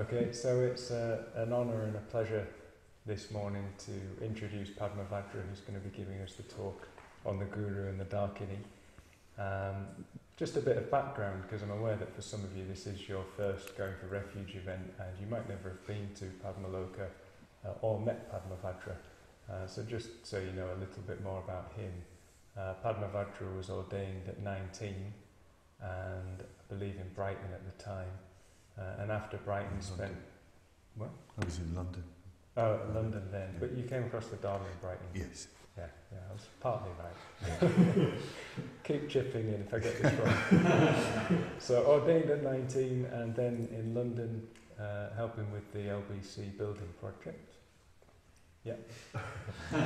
Okay, so it's uh, an honour and a pleasure this morning to introduce Padmavajra, who's going to be giving us the talk on the Guru and the Dakini. Um, just a bit of background, because I'm aware that for some of you this is your first Going for Refuge event, and you might never have been to Padmaloka uh, or met Padmavajra. Uh, so just so you know a little bit more about him, uh, Padmavajra was ordained at 19, and I believe in Brighton at the time. Uh, and after Brighton In spent... London. What? I was in London. Oh, London then. But you came across the Dharma in Brighton. Yes. Yeah, yeah, I was partly right. Keep chipping in if I get this wrong. so ordained at 19 and then in London uh, helping with the LBC building project. Yeah.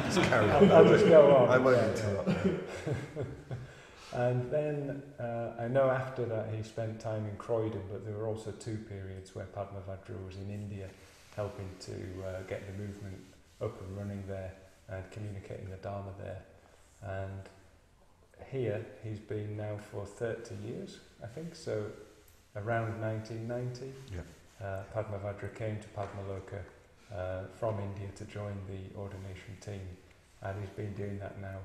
Just carry I'll, on. I'll just go on. I won't Yeah, interrupt. And then uh, I know after that he spent time in Croydon, but there were also two periods where Padma Padmavajra was in India helping to uh, get the movement up and running there and communicating the Dharma there. And here he's been now for 30 years, I think, so around 1990. Yeah. Uh, came to Padmaloka uh, from India to join the ordination team, and he's been doing that now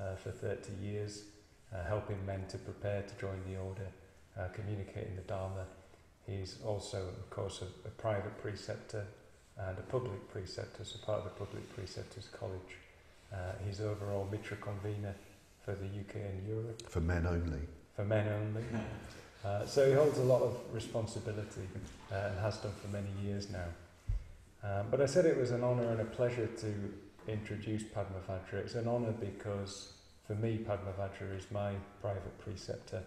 uh, for 30 years, uh, helping men to prepare to join the order, uh, communicating the Dharma. He's also, of course, a, a private preceptor and a public preceptor, so part of the Public Preceptors College. Uh, he's overall Mitra convener for the UK and Europe For men only. for men only. Uh, so he holds a lot of responsibility uh, and has done for many years now. Um, but I said it was an honour and a pleasure to introduce Padma Padmavajra. It's an honour because for me Padmavajra is my private preceptor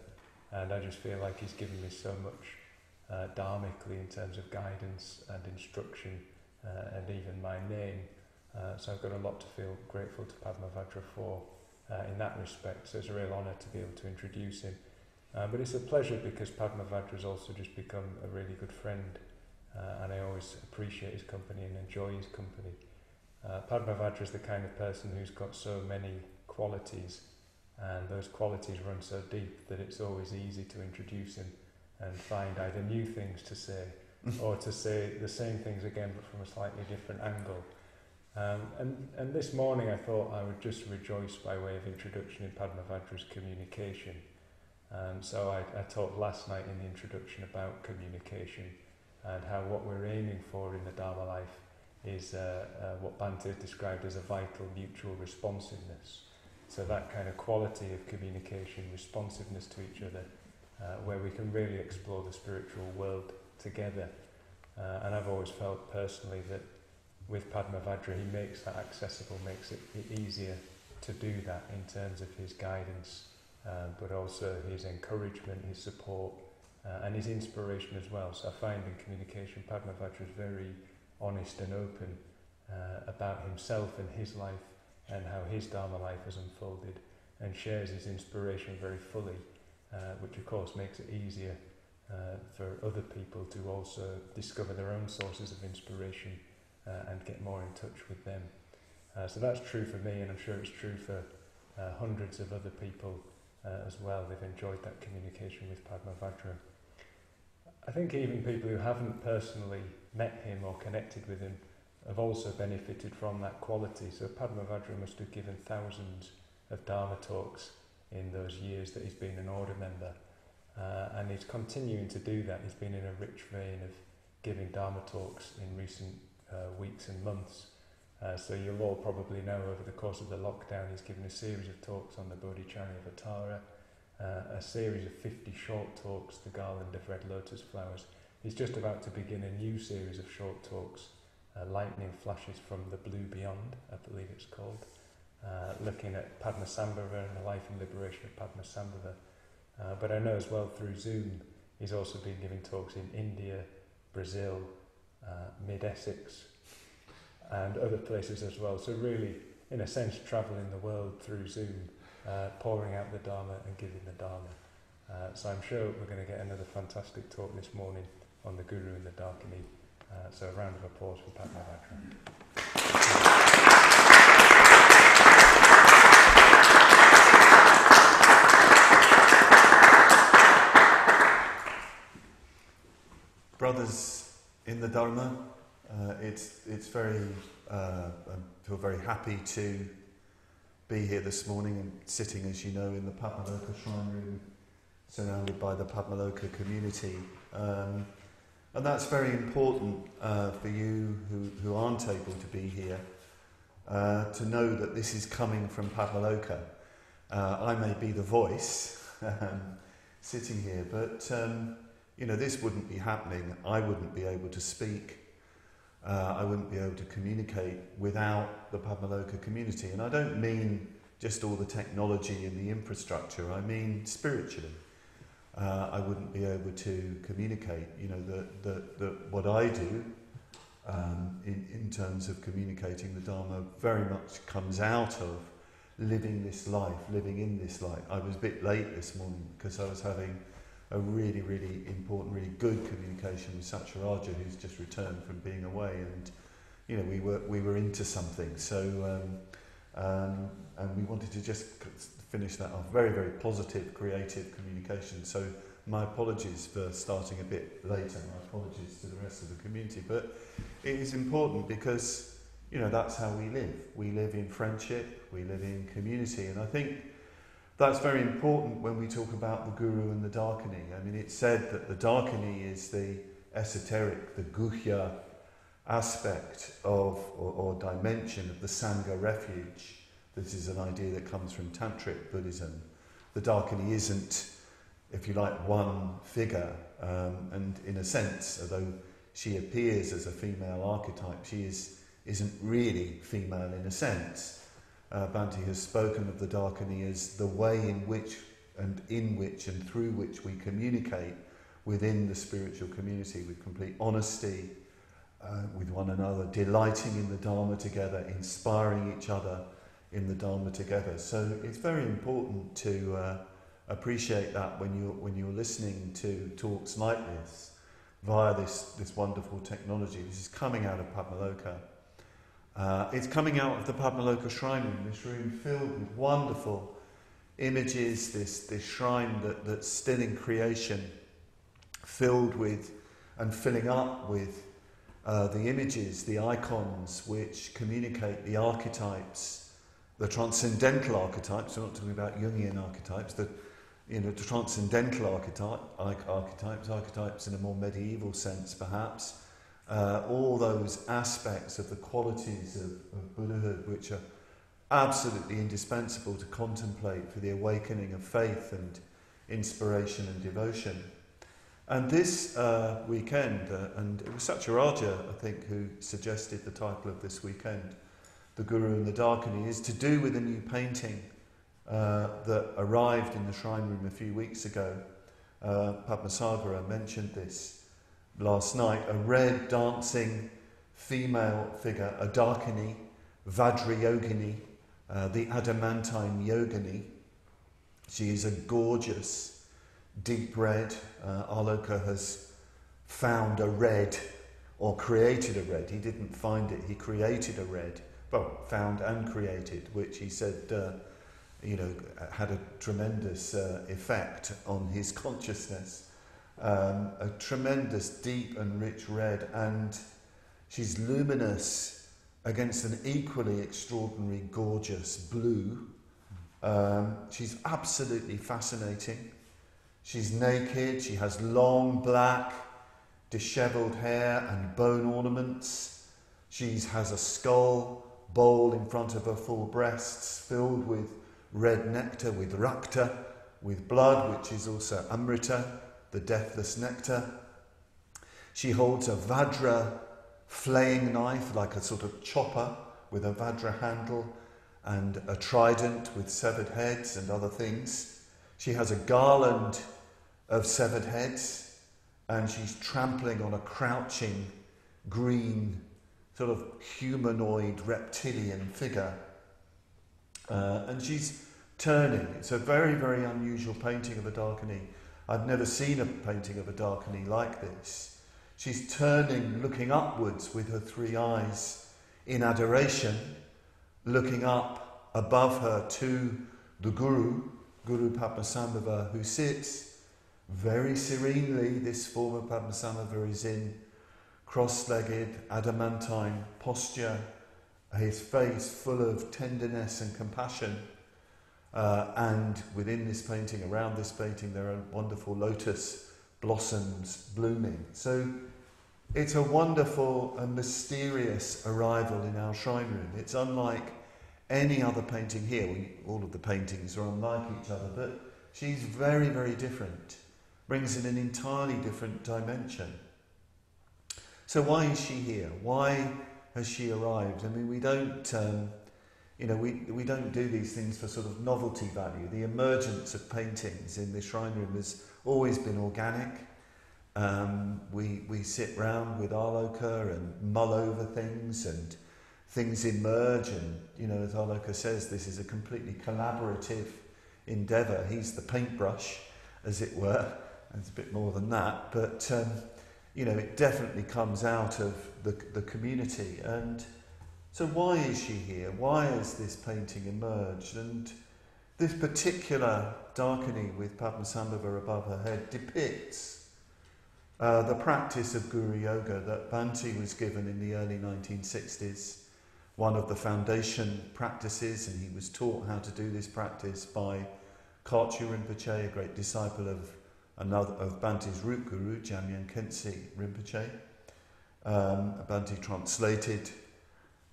and I just feel like he's given me so much uh, dharmically in terms of guidance and instruction uh, and even my name. Uh, so I've got a lot to feel grateful to Padmavajra for uh, in that respect. So it's a real honour to be able to introduce him. Uh, but it's a pleasure because Padmavajra has also just become a really good friend uh, and I always appreciate his company and enjoy his company. Padmavajra is the kind of person who's got so many qualities and those qualities run so deep that it's always easy to introduce him and find either new things to say or to say the same things again but from a slightly different angle. Um, and, and this morning I thought I would just rejoice by way of introduction in Padmavajra's communication. Um, so I, I talked last night in the introduction about communication and how what we're aiming for in the Dharma life is uh, uh, what Bhante described as a vital mutual responsiveness. So that kind of quality of communication, responsiveness to each other, uh, where we can really explore the spiritual world together. Uh, and I've always felt personally that with Padmavajra he makes that accessible, makes it easier to do that in terms of his guidance, uh, but also his encouragement, his support, uh, and his inspiration as well. So I find in communication Padmavajra is very honest and open uh, about himself and his life and how his Dharma life has unfolded and shares his inspiration very fully, uh, which of course makes it easier uh, for other people to also discover their own sources of inspiration uh, and get more in touch with them. Uh, so that's true for me and I'm sure it's true for uh, hundreds of other people uh, as well. They've enjoyed that communication with Padmavajra. I think even people who haven't personally met him or connected with him have also benefited from that quality. So Padmavajra must have given thousands of Dharma talks in those years that he's been an order member. Uh, and he's continuing to do that. He's been in a rich vein of giving Dharma talks in recent uh, weeks and months. Uh, so you'll all probably know over the course of the lockdown he's given a series of talks on the Bodhicharyavatara, uh, a series of 50 short talks, the garland of red lotus flowers. He's just about to begin a new series of short talks, uh, Lightning Flashes from the Blue Beyond, I believe it's called, uh, looking at Padmasambhava and the life and liberation of Padmasambhava. Uh, but I know as well through Zoom, he's also been giving talks in India, Brazil, uh, Mid-Essex, and other places as well. So really, in a sense, travelling the world through Zoom, uh, pouring out the Dharma and giving the Dharma. Uh, so I'm sure we're going to get another fantastic talk this morning on the Guru and the Dakini. Uh, so a round of applause for Padmavajra. Brothers in the Dharma. Uh, it's, it's very, uh, I feel very happy to be here this morning and sitting, as you know, in the Padmaloka Shrine Room, surrounded by the Padmaloka community. Um, and that's very important uh, for you who, who aren't able to be here uh, to know that this is coming from Padmaloka. Uh, I may be the voice um, sitting here, but um, you know this wouldn't be happening. I wouldn't be able to speak. Uh, I wouldn't be able to communicate without the Padmaloka community. And I don't mean just all the technology and the infrastructure. I mean spiritually. Uh, I wouldn't be able to communicate. You know that that that what I do um, in, in terms of communicating the Dharma very much comes out of living this life, living in this life. I was a bit late this morning because I was having a really, really important, really good communication with Satyaraja, who's just returned from being away, and you know we were we were into something. So um, um, and we wanted to just finish that off. Very, very positive, creative communication. So my apologies for starting a bit later. My apologies to the rest of the community, but it is important because you know that's how we live. We live in friendship, we live in community, and I think that's very important when we talk about the guru and the dakini. I mean, it's said that the dakini is the esoteric, the guhya aspect of or, or dimension of the sangha refuge. This is an idea that comes from tantric Buddhism. The dakini isn't, if you like, one figure, um, and in a sense, although she appears as a female archetype, she is, isn't really female in a sense uh, Bhante has spoken of the Dakini as the way in which and in which and through which we communicate within the spiritual community with complete honesty uh, with one another, delighting in the Dharma together, inspiring each other in the Dharma together. So it's very important to uh, appreciate that when you're, when you're listening to talks like this via this, this wonderful technology. This is coming out of Padmaloka. Uh, it's coming out of the Padmaloka Shrine Room, this room filled with wonderful images, this, this shrine that, that's still in creation, filled with and filling up with uh, the images, the icons which communicate the archetypes, the transcendental archetypes. We're not talking about Jungian archetypes, the, you know, the transcendental archetype, archetypes, archetypes in a more medieval sense perhaps uh, all those aspects of the qualities of, of Buddhahood which are absolutely indispensable to contemplate for the awakening of faith and inspiration and devotion. And this uh, weekend, uh, and it was Satyaraja, I think, who suggested the title of this weekend, The Guru and the Dakini, is to do with a new painting uh, that arrived in the shrine room a few weeks ago. Uh, Padmasagara mentioned this last night, a red dancing female figure, a Dakini, Vajrayogini, uh, the adamantine yogini. She is a gorgeous deep red. Uh, Aloka has found a red or created a red. He didn't find it, he created a red. Well, found and created, which he said, uh, you know, had a tremendous uh, effect on his consciousness um, a tremendous, deep and rich red, and she's luminous against an equally extraordinary, gorgeous blue. Um, she's absolutely fascinating. She's naked, she has long black, dishevelled hair and bone ornaments. She has a skull bowl in front of her full breasts filled with red nectar, with rakta, with blood, which is also amrita the deathless nectar. She holds a Vajra flaying knife, like a sort of chopper with a Vajra handle, and a trident with severed heads and other things. She has a garland of severed heads, and she's trampling on a crouching green, sort of humanoid reptilian figure. Uh, and she's turning. It's a very, very unusual painting of a Dakini. I've never seen a painting of a Dakini like this. She's turning, looking upwards with her three eyes in adoration, looking up above her to the Guru, Guru Padmasambhava, who sits very serenely. This form of Padmasambhava is in cross legged, adamantine posture, his face full of tenderness and compassion. Uh, and within this painting, around this painting, there are wonderful lotus blossoms blooming. So it's a wonderful and mysterious arrival in our shrine room. It's unlike any other painting here. We, all of the paintings are unlike each other, but she's very, very different, brings in an entirely different dimension. So, why is she here? Why has she arrived? I mean, we don't. Um, you know, we, we don't do these things for sort of novelty value. The emergence of paintings in the shrine room has always been organic. Um, we, we sit round with Aloka and mull over things and things emerge. And, you know, as Aloka says, this is a completely collaborative endeavour. He's the paintbrush, as it were. It's a bit more than that. But, um, you know, it definitely comes out of the, the community. And so, why is she here? Why has this painting emerged? And this particular dakini with Padmasambhava above her head depicts uh, the practice of Guru Yoga that Bhante was given in the early 1960s, one of the foundation practices, and he was taught how to do this practice by Kachu Rinpoche, a great disciple of another of Bhante's root guru, Jamyang Khyentse Rinpoche. Um, translated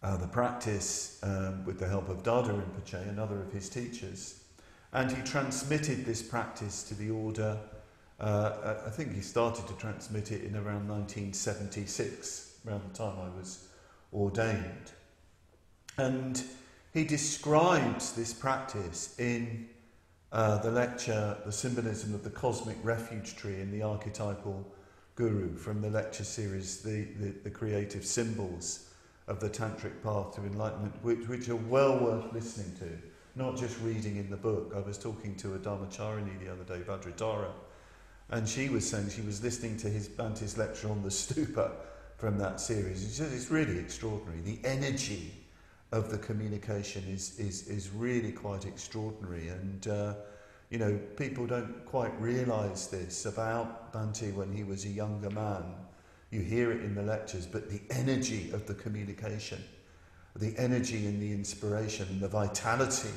uh, the practice um, with the help of Dhardo Rinpoche, another of his teachers, and he transmitted this practice to the order. Uh, I think he started to transmit it in around 1976, around the time I was ordained. And he describes this practice in uh, the lecture, The Symbolism of the Cosmic Refuge Tree in the Archetypal Guru, from the lecture series, The, the, the Creative Symbols of the Tantric Path to Enlightenment, which, which are well worth listening to, not just reading in the book. I was talking to a Dharmacharini the other day, Vajradhara, and she was saying she was listening to his Bhante's lecture on the stupa from that series. She said it's really extraordinary. The energy of the communication is, is, is really quite extraordinary. And, uh, you know, people don't quite realise this about Bhante when he was a younger man. You hear it in the lectures, but the energy of the communication, the energy and the inspiration and the vitality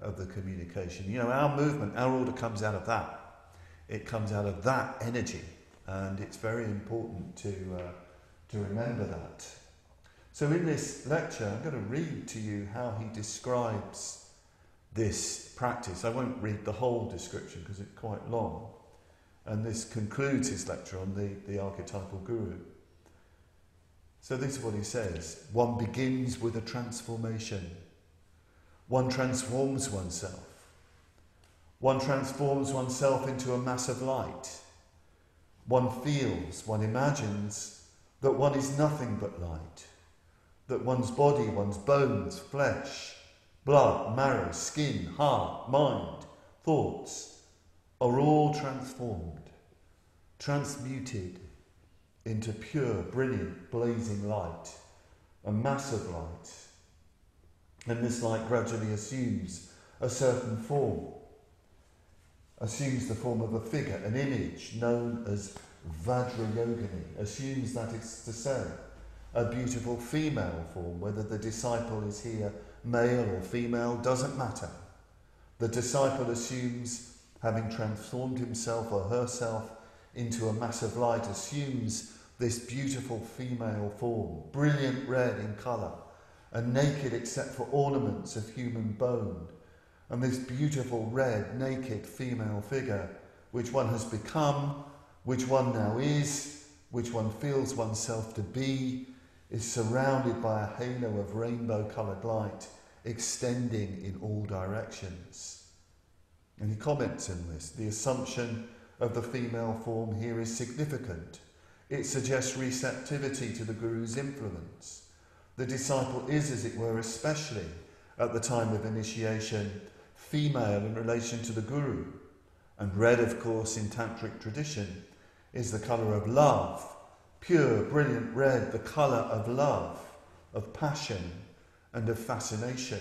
of the communication. You know, our movement, our order comes out of that. It comes out of that energy. And it's very important to, uh, to remember that. So, in this lecture, I'm going to read to you how he describes this practice. I won't read the whole description because it's quite long. And this concludes his lecture on the, the archetypal guru. So, this is what he says one begins with a transformation, one transforms oneself. One transforms oneself into a mass of light. One feels, one imagines that one is nothing but light, that one's body, one's bones, flesh, blood, marrow, skin, heart, mind, thoughts, are all transformed, transmuted into pure, brilliant, blazing light, a mass of light. And this light gradually assumes a certain form, assumes the form of a figure, an image known as Vajrayogini, assumes that it's to say a beautiful female form, whether the disciple is here male or female, doesn't matter. The disciple assumes having transformed himself or herself into a mass of light, assumes this beautiful female form, brilliant red in colour, and naked except for ornaments of human bone, and this beautiful red, naked female figure, which one has become, which one now is, which one feels oneself to be, is surrounded by a halo of rainbow coloured light extending in all directions. And he comments on this. The assumption of the female form here is significant. It suggests receptivity to the Guru's influence. The disciple is, as it were, especially at the time of initiation, female in relation to the Guru. And red, of course, in Tantric tradition, is the colour of love. Pure, brilliant red, the colour of love, of passion, and of fascination.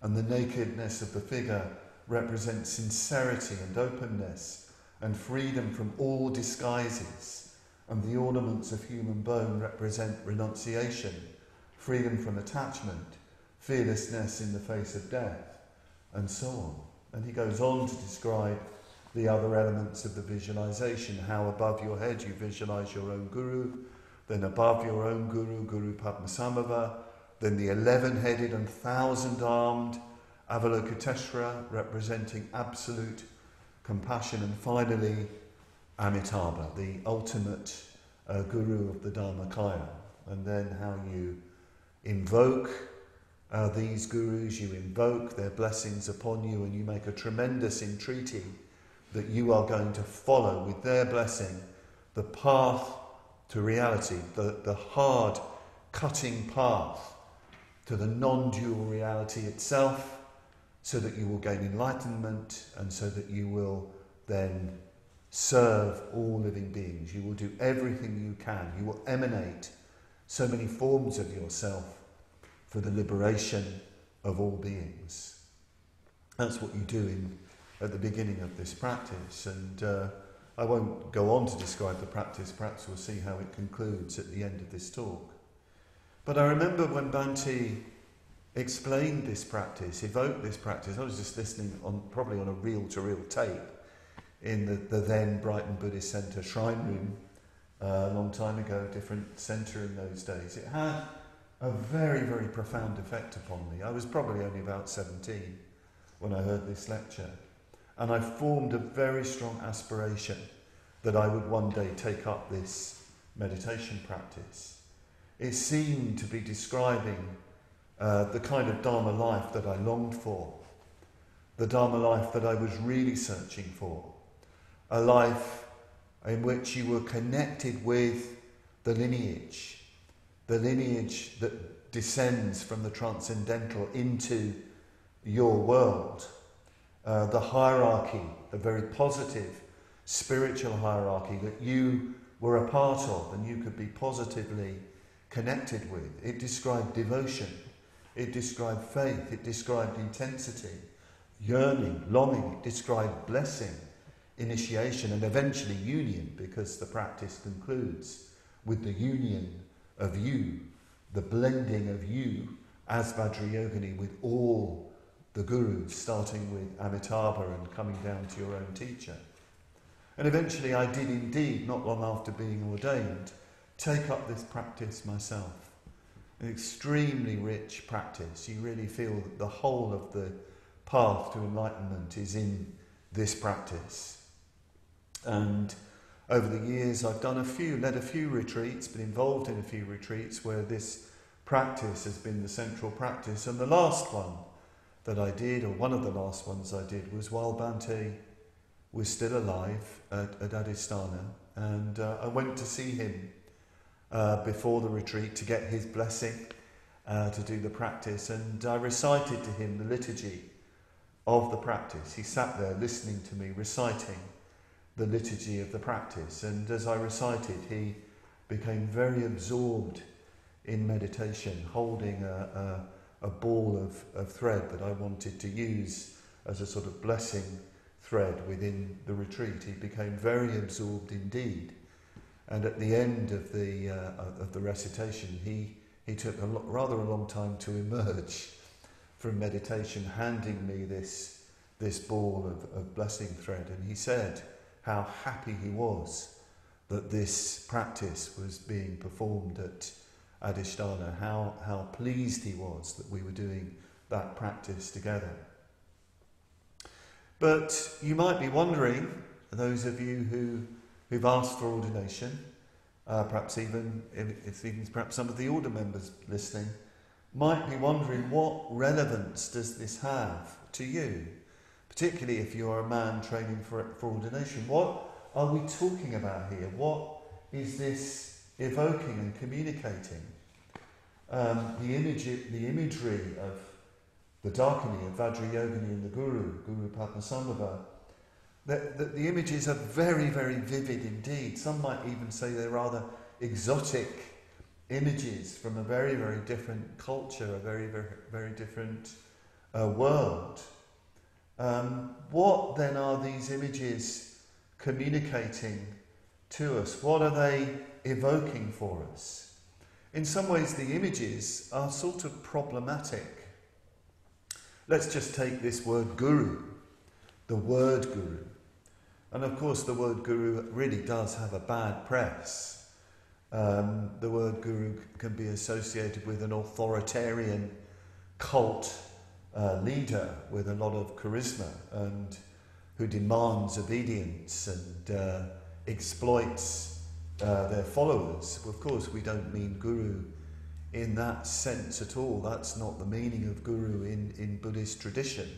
And the nakedness of the figure represents sincerity and openness and freedom from all disguises and the ornaments of human bone represent renunciation, freedom from attachment, fearlessness in the face of death, and so on. And he goes on to describe the other elements of the visualization how above your head you visualize your own guru, then above your own guru, Guru Padmasambhava, then the eleven headed and thousand armed Avalokiteshvara representing absolute compassion, and finally Amitabha, the ultimate uh, guru of the Dharmakaya. And then how you invoke uh, these gurus, you invoke their blessings upon you, and you make a tremendous entreaty that you are going to follow with their blessing the path to reality, the, the hard cutting path to the non dual reality itself, so that you will gain enlightenment and so that you will then serve all living beings. You will do everything you can. You will emanate so many forms of yourself for the liberation of all beings. That's what you do in, at the beginning of this practice. And uh, I won't go on to describe the practice, perhaps we'll see how it concludes at the end of this talk. But I remember when Bhante explained this practice, evoked this practice, I was just listening on probably on a reel to reel tape in the, the then Brighton Buddhist Centre shrine room uh, a long time ago, different centre in those days. It had a very, very profound effect upon me. I was probably only about 17 when I heard this lecture. And I formed a very strong aspiration that I would one day take up this meditation practice. It seemed to be describing uh, the kind of Dharma life that I longed for, the Dharma life that I was really searching for, a life in which you were connected with the lineage, the lineage that descends from the transcendental into your world, uh, the hierarchy, the very positive spiritual hierarchy that you were a part of and you could be positively connected with. It described devotion, it described faith, it described intensity, yearning, longing, it described blessing initiation and eventually union, because the practice concludes with the union of you, the blending of you as Vajrayogini with all the gurus, starting with Amitabha and coming down to your own teacher. And eventually, I did indeed, not long after being ordained, take up this practice myself. An extremely rich practice. You really feel that the whole of the path to enlightenment is in this practice. And over the years, I've done a few, led a few retreats, been involved in a few retreats where this practice has been the central practice. And the last one that I did, or one of the last ones I did, was while Bhante was still alive at, at Adhisthana. And uh, I went to see him uh, before the retreat to get his blessing uh, to do the practice. And I recited to him the liturgy of the practice. He sat there listening to me reciting the liturgy of the practice. And as I recited, he became very absorbed in meditation, holding a, a, a ball of, of thread that I wanted to use as a sort of blessing thread within the retreat. He became very absorbed indeed. And at the end of the, uh, of the recitation, he, he took a lo- rather a long time to emerge from meditation, handing me this, this ball of, of blessing thread. And he said, how happy he was that this practice was being performed at Adhisthana, how, how pleased he was that we were doing that practice together. But you might be wondering, those of you who, who've asked for ordination, uh, perhaps even if, even perhaps some of the order members listening, might be wondering what relevance does this have to you? particularly if you're a man training for, for ordination. What are we talking about here? What is this evoking and communicating? Um, the, image, the imagery of the Dakini, of Vajrayogini and the Guru, Guru Padmasambhava, the, the, the images are very, very vivid indeed. Some might even say they're rather exotic images from a very, very different culture, a very, very, very different uh, world. Um, what then are these images communicating to us? What are they evoking for us? In some ways, the images are sort of problematic. Let's just take this word guru, the word guru. And of course, the word guru really does have a bad press. Um, the word guru can be associated with an authoritarian cult uh, leader with a lot of charisma and who demands obedience and uh, exploits uh, their followers. Of course, we don't mean guru in that sense at all. That's not the meaning of guru in, in Buddhist tradition.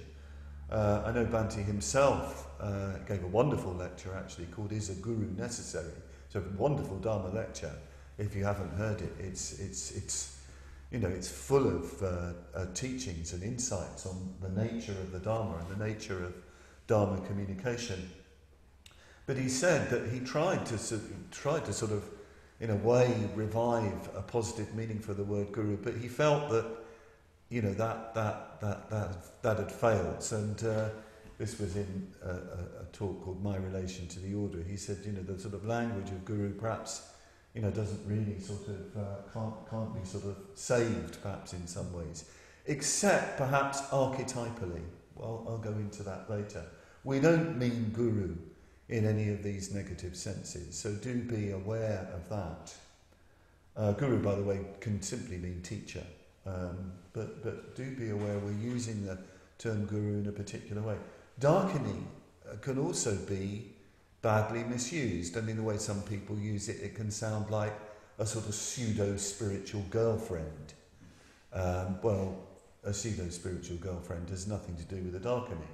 Uh, I know Bhante himself uh, gave a wonderful lecture actually called Is a Guru Necessary? It's a wonderful Dharma lecture. If you haven't heard it, it's, it's, it's, you know, it's full of uh, uh, teachings and insights on the nature of the Dharma and the nature of Dharma communication. But he said that he tried to, tried to sort of, in a way, revive a positive meaning for the word guru, but he felt that you know, that, that, that, that, that had failed. And uh, this was in a, a, talk called My Relation to the Order. He said, you know, the sort of language of Guru perhaps, you know, doesn't really sort of, uh, can't, can't be sort of saved perhaps in some ways, except perhaps archetypally. Well, I'll go into that later. We don't mean Guru in any of these negative senses, so do be aware of that. Uh, guru, by the way, can simply mean teacher. Um, but, but do be aware we're using the term guru in a particular way. Dakini uh, can also be badly misused. I mean, the way some people use it, it can sound like a sort of pseudo spiritual girlfriend. Um, well, a pseudo spiritual girlfriend has nothing to do with the dakini.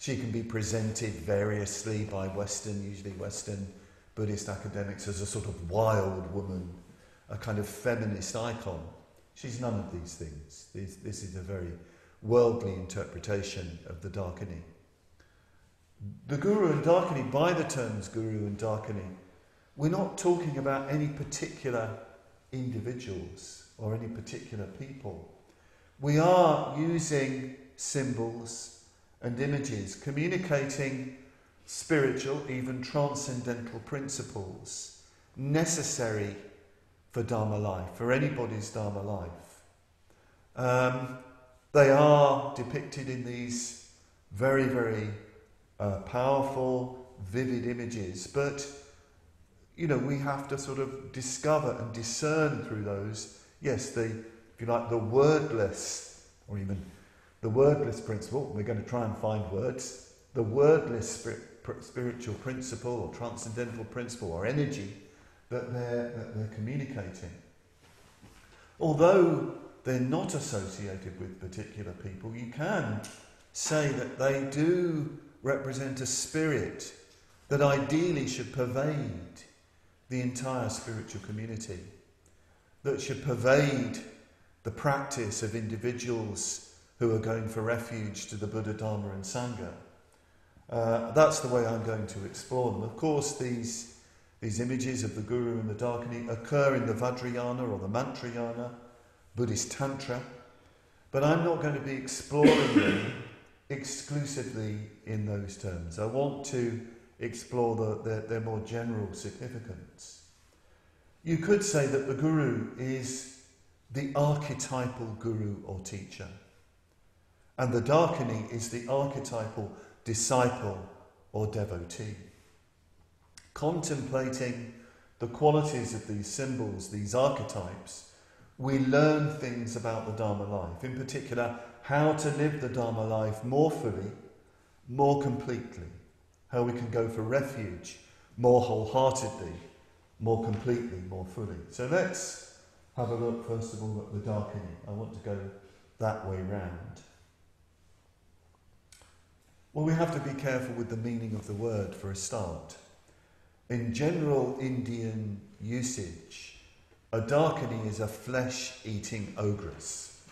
She can be presented variously by Western, usually Western Buddhist academics, as a sort of wild woman, a kind of feminist icon. She's none of these things. This, this is a very worldly interpretation of the Dakini. The Guru and Dakini, by the terms Guru and Dakini, we're not talking about any particular individuals or any particular people. We are using symbols and images, communicating spiritual, even transcendental principles necessary for Dharma life, for anybody's Dharma life. Um, they are depicted in these very, very uh, powerful, vivid images, but you know, we have to sort of discover and discern through those. Yes, the, if you like, the wordless, or even the wordless principle, we're going to try and find words, the wordless spiritual principle or transcendental principle or energy that they're, that they're communicating. Although they're not associated with particular people, you can say that they do represent a spirit that ideally should pervade the entire spiritual community, that should pervade the practice of individuals who are going for refuge to the Buddha, Dharma, and Sangha. Uh, that's the way I'm going to explore them. Of course, these these images of the Guru and the Dakini occur in the Vajrayana or the Mantrayana, Buddhist Tantra, but I'm not going to be exploring them exclusively in those terms. I want to explore the, their more general significance. You could say that the Guru is the archetypal Guru or teacher, and the dakini is the archetypal disciple or devotee contemplating the qualities of these symbols, these archetypes, we learn things about the Dharma life. In particular, how to live the Dharma life more fully, more completely. How we can go for refuge more wholeheartedly, more completely, more fully. So let's have a look, first of all, at the dakini. I want to go that way round. Well, we have to be careful with the meaning of the word for a start. In general Indian usage, a Dakini is a flesh eating ogress.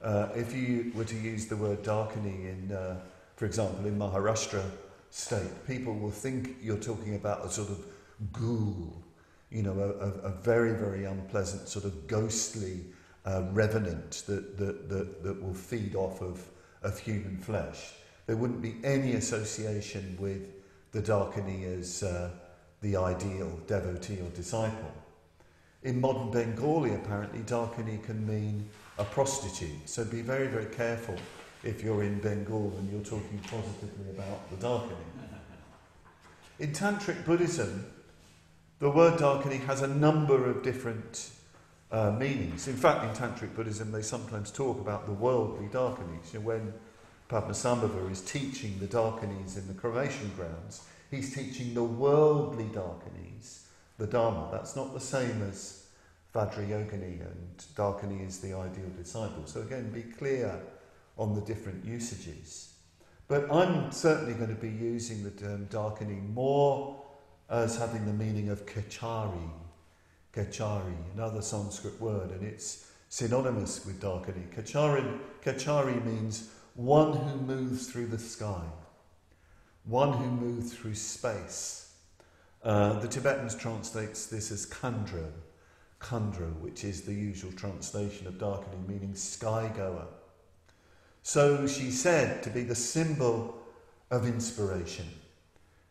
Uh, if you were to use the word Dakini in, uh, for example, in Maharashtra state, people will think you're talking about a sort of ghoul, you know, a, a, a very, very unpleasant sort of ghostly uh, revenant that, that, that, that will feed off of, of human flesh. There wouldn't be any association with the Dakini as uh, the ideal devotee or disciple. In modern Bengali, apparently, Dakini can mean a prostitute. So be very, very careful if you're in Bengal and you're talking positively about the Dakini. In Tantric Buddhism, the word Dakini has a number of different uh, meanings. In fact, in Tantric Buddhism, they sometimes talk about the worldly Dakinis. You know, when Padmasambhava is teaching the Dakinis in the cremation grounds, he's teaching the worldly Dakinis the Dharma. That's not the same as Vajrayogini, and Dakini is the ideal disciple. So again, be clear on the different usages. But I'm certainly going to be using the term Dakini more as having the meaning of kachari, kachari, another Sanskrit word, and it's synonymous with Dakini. Kechari, Kechari means one who moves through the sky, one who moves through space. Uh, the Tibetans translates this as Khandro, Khandro, which is the usual translation of Dakini, meaning sky goer. So she's said to be the symbol of inspiration.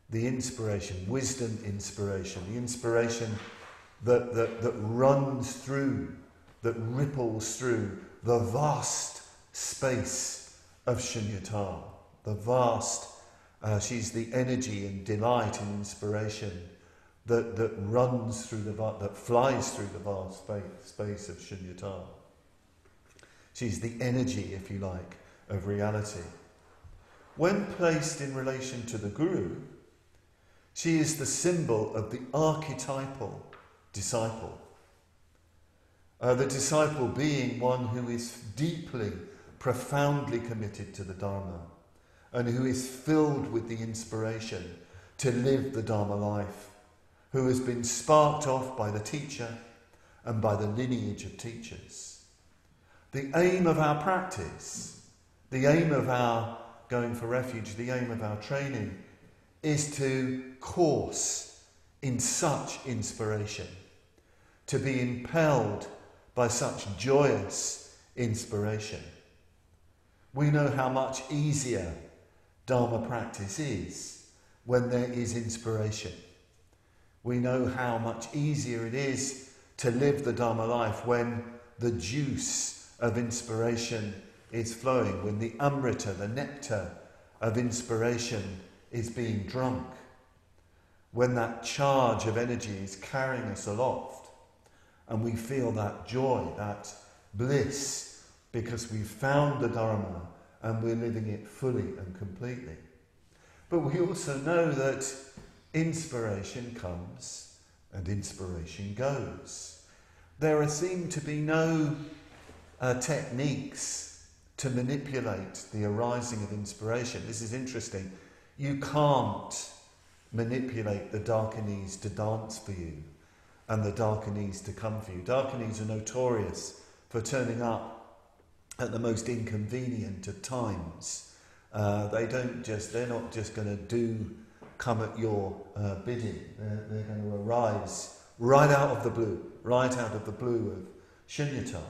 The inspiration, wisdom inspiration, the inspiration that, that, that runs through, that ripples through the vast space of Shunyata, the vast, uh, she's the energy and delight and inspiration that, that runs through the, that flies through the vast space, of Shunyata. She's the energy, if you like, of reality. When placed in relation to the Guru, she is the symbol of the archetypal disciple. Uh, the disciple being one who is deeply, profoundly committed to the Dharma and who is filled with the inspiration to live the Dharma life, who has been sparked off by the teacher and by the lineage of teachers. The aim of our practice the aim of our going for refuge, the aim of our training, is to course in such inspiration, to be impelled by such joyous inspiration. We know how much easier Dharma practice is when there is inspiration. We know how much easier it is to live the Dharma life when the juice of inspiration is flowing, when the amrita, the nectar of inspiration, is being drunk, when that charge of energy is carrying us aloft, and we feel that joy, that bliss, because we've found the Dharma and we're living it fully and completely. But we also know that inspiration comes and inspiration goes. There seem to be no uh, techniques to manipulate the arising of inspiration. This is interesting. You can't manipulate the Dakinis to dance for you and the Dakinis to come for you. Dakinis are notorious for turning up at the most inconvenient of times. Uh, they don't just, they're not just going to do come at your uh, bidding. They're, they're going to arise right out of the blue, right out of the blue of Shunyata.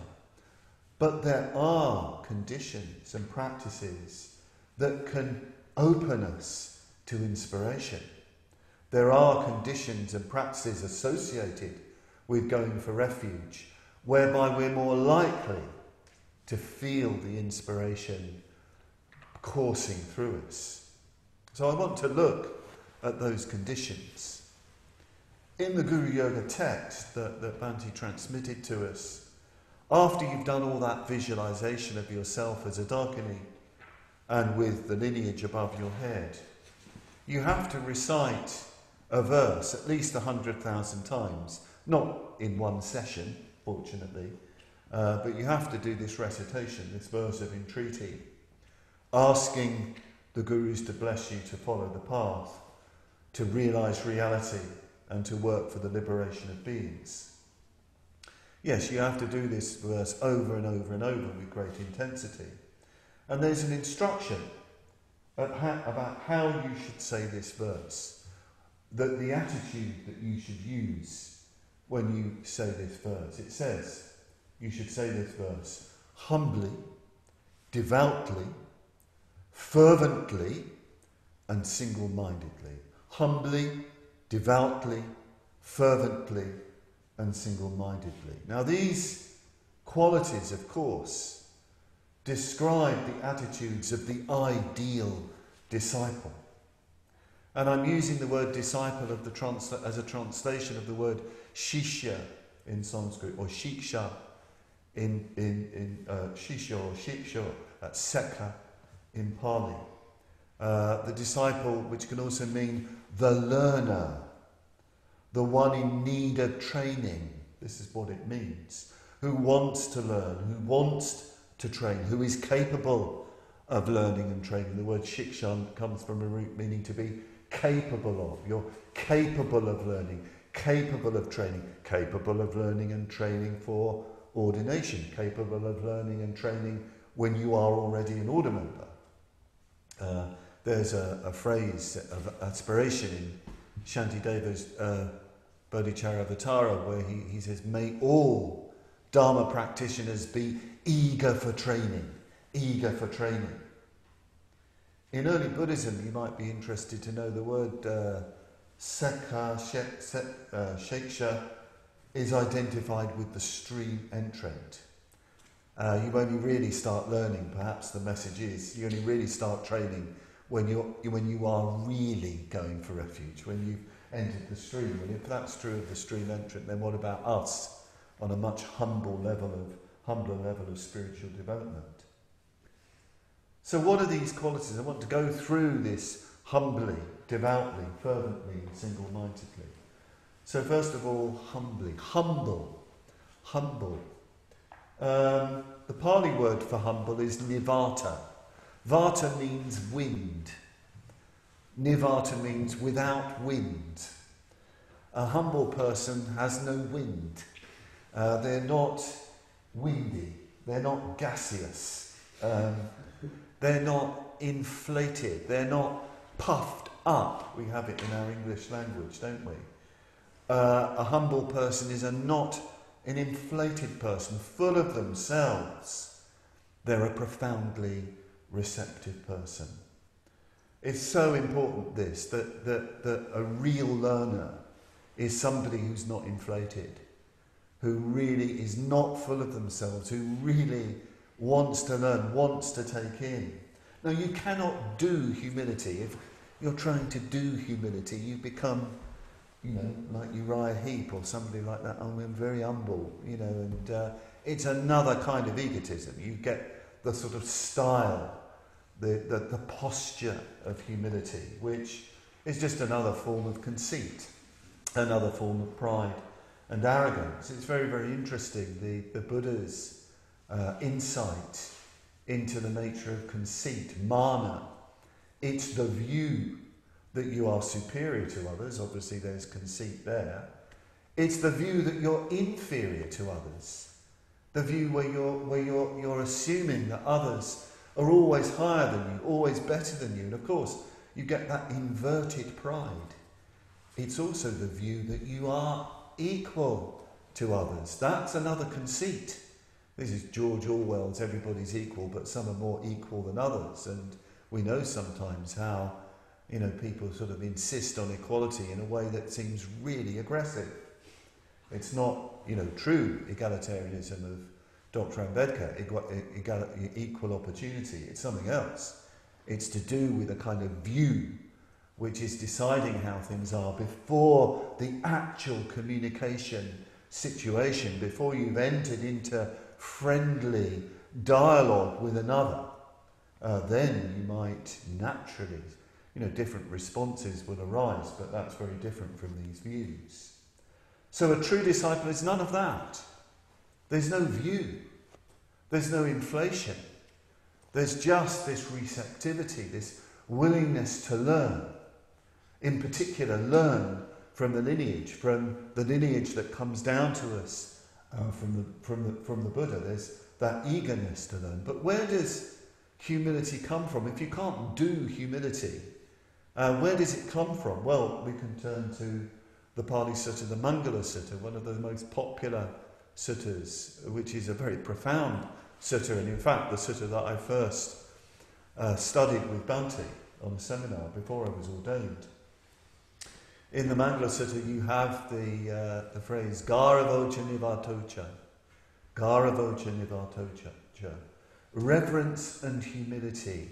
But there are conditions and practices that can open us to inspiration. There are conditions and practices associated with going for refuge whereby we're more likely to feel the inspiration coursing through us. So I want to look at those conditions. In the Guru Yoga text that, that Bhante transmitted to us, after you've done all that visualization of yourself as a Dakini and with the lineage above your head, you have to recite a verse at least a hundred thousand times, not in one session, fortunately, uh, but you have to do this recitation, this verse of entreaty, asking the gurus to bless you to follow the path, to realize reality, and to work for the liberation of beings. Yes, you have to do this verse over and over and over with great intensity. And there's an instruction about how you should say this verse, that the attitude that you should use when you say this verse. It says you should say this verse humbly, devoutly, fervently, and single mindedly. Humbly, devoutly, fervently, and single mindedly. Now, these qualities, of course, describe the attitudes of the ideal disciple. And I'm using the word disciple the as a translation of the word shishya in Sanskrit, or shiksha in, in, in uh, shishya or shiksha, that's sekha in Pali. Uh, the disciple, which can also mean the learner, the one in need of training. This is what it means. Who wants to learn, who wants to train, who is capable of learning and training. The word shikshan comes from a root meaning to be capable of. You're capable of learning, capable of training, capable of learning and training for ordination, capable of learning and training when you are already an order member. Uh, there's a, a, phrase of aspiration in Shantideva's uh, Bodhicharyavatara where he, he says, May all Dharma practitioners be eager for training, eager for training. In early Buddhism, you might be interested to know the word uh, Sekha, shek, Sheksha is identified with the stream entrant. Uh, you only really start learning, perhaps the message is, you only really start training when, you're, when you are really going for refuge, when you've entered the stream. And if that's true of the stream entrant, then what about us on a much humble level of, humbler level of spiritual development? So, what are these qualities? I want to go through this humbly, devoutly, fervently, single mindedly. So, first of all, humbly. Humble. Humble. Um, the Pali word for humble is nivata. Vata means wind. Nivata means without wind. A humble person has no wind. Uh, they're not windy. They're not gaseous. Um, they're not inflated. They're not puffed up. We have it in our English language, don't we? Uh, a humble person is a not an inflated person, full of themselves. They're a profoundly receptive person. It's so important, this, that, that, that a real learner is somebody who's not inflated, who really is not full of themselves, who really wants to learn, wants to take in. Now, you cannot do humility. If you're trying to do humility, you become, you know, like Uriah Heep or somebody like that. I'm very humble, you know, and uh, it's another kind of egotism. You get the sort of style, the, the, the posture of humility, which is just another form of conceit, another form of pride and arrogance. It's very, very interesting. The, the Buddha's uh, insight into the nature of conceit, mana. It's the view that you are superior to others, obviously, there's conceit there. It's the view that you're inferior to others, the view where you're, where you're, you're assuming that others are always higher than you, always better than you. And of course, you get that inverted pride. It's also the view that you are equal to others. That's another conceit. This is George Orwell's Everybody's Equal, but some are more equal than others. And we know sometimes how, you know, people sort of insist on equality in a way that seems really aggressive. It's not, you know, true egalitarianism of Dr. Ambedkar, equal opportunity. It's something else. It's to do with a kind of view which is deciding how things are before the actual communication situation, before you've entered into friendly dialogue with another, uh, then you might naturally, you know, different responses will arise, but that's very different from these views. So a true disciple is none of that. There's no view, there's no inflation, there's just this receptivity, this willingness to learn. In particular, learn from the lineage, from the lineage that comes down to us uh, from, the, from, the, from the Buddha. There's that eagerness to learn. But where does humility come from? If you can't do humility, uh, where does it come from? Well, we can turn to the Pali Sutta, the Mangala Sutta, one of the most popular suttas, which is a very profound sutta, and in fact, the sutta that I first uh, studied with Bhante on a seminar before I was ordained. In the Mangala Sutta, you have the, uh, the phrase Garavocha Nivatocha. Garavocha Nivatocha. Reverence and humility.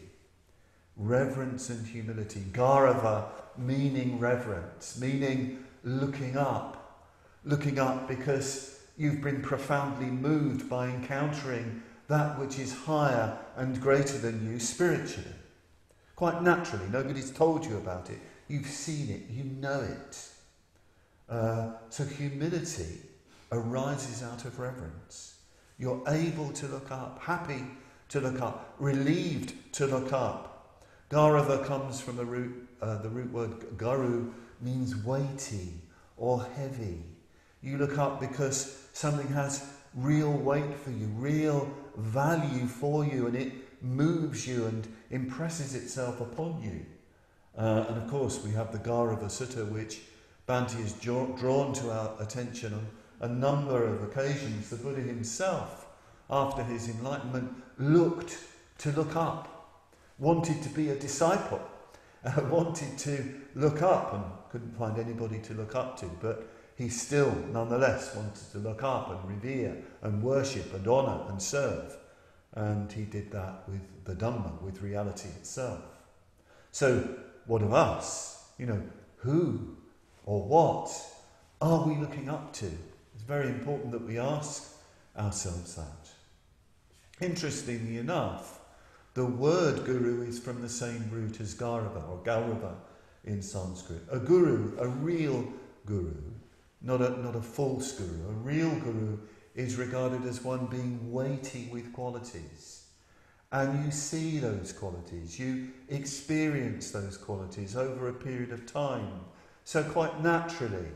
Reverence and humility. Garava meaning reverence, meaning looking up. Looking up because you've been profoundly moved by encountering that which is higher and greater than you spiritually. Quite naturally, nobody's told you about it. You've seen it, you know it. Uh, so humility arises out of reverence. You're able to look up, happy to look up, relieved to look up. Garava comes from the root, uh, the root word garu means weighty or heavy. You look up because something has real weight for you, real value for you, and it moves you and impresses itself upon you. Uh, and of course, we have the Garava Sutta, which Bhante has drawn to our attention on a number of occasions. The Buddha himself, after his enlightenment, looked to look up, wanted to be a disciple, uh, wanted to look up, and couldn't find anybody to look up to, but he still, nonetheless, wanted to look up and revere and worship and honour and serve. And he did that with the Dhamma, with reality itself. So, what of us? You know, who or what are we looking up to? It's very important that we ask ourselves that. Interestingly enough, the word guru is from the same root as Gaurava or Gaurava in Sanskrit. A guru, a real guru, not a, not a false guru. A real guru is regarded as one being weighty with qualities. And you see those qualities, you experience those qualities over a period of time. So, quite naturally,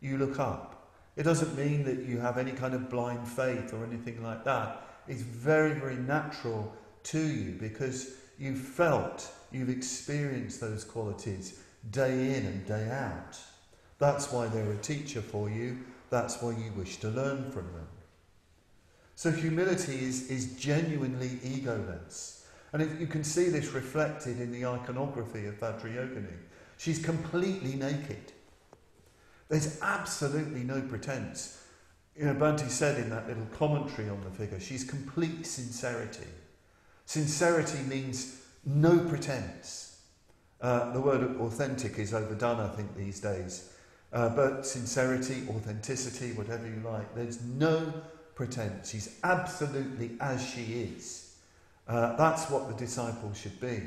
you look up. It doesn't mean that you have any kind of blind faith or anything like that. It's very, very natural to you because you've felt, you've experienced those qualities day in and day out. That's why they're a teacher for you. That's why you wish to learn from them. So humility is, is genuinely egoless. And if you can see this reflected in the iconography of Vajrayogini. She's completely naked. There's absolutely no pretense. You know, Bhante said in that little commentary on the figure, she's complete sincerity. Sincerity means no pretense. Uh, the word authentic is overdone, I think, these days. Uh, but sincerity, authenticity, whatever you like, there's no pretense. She's absolutely as she is. Uh, that's what the disciple should be.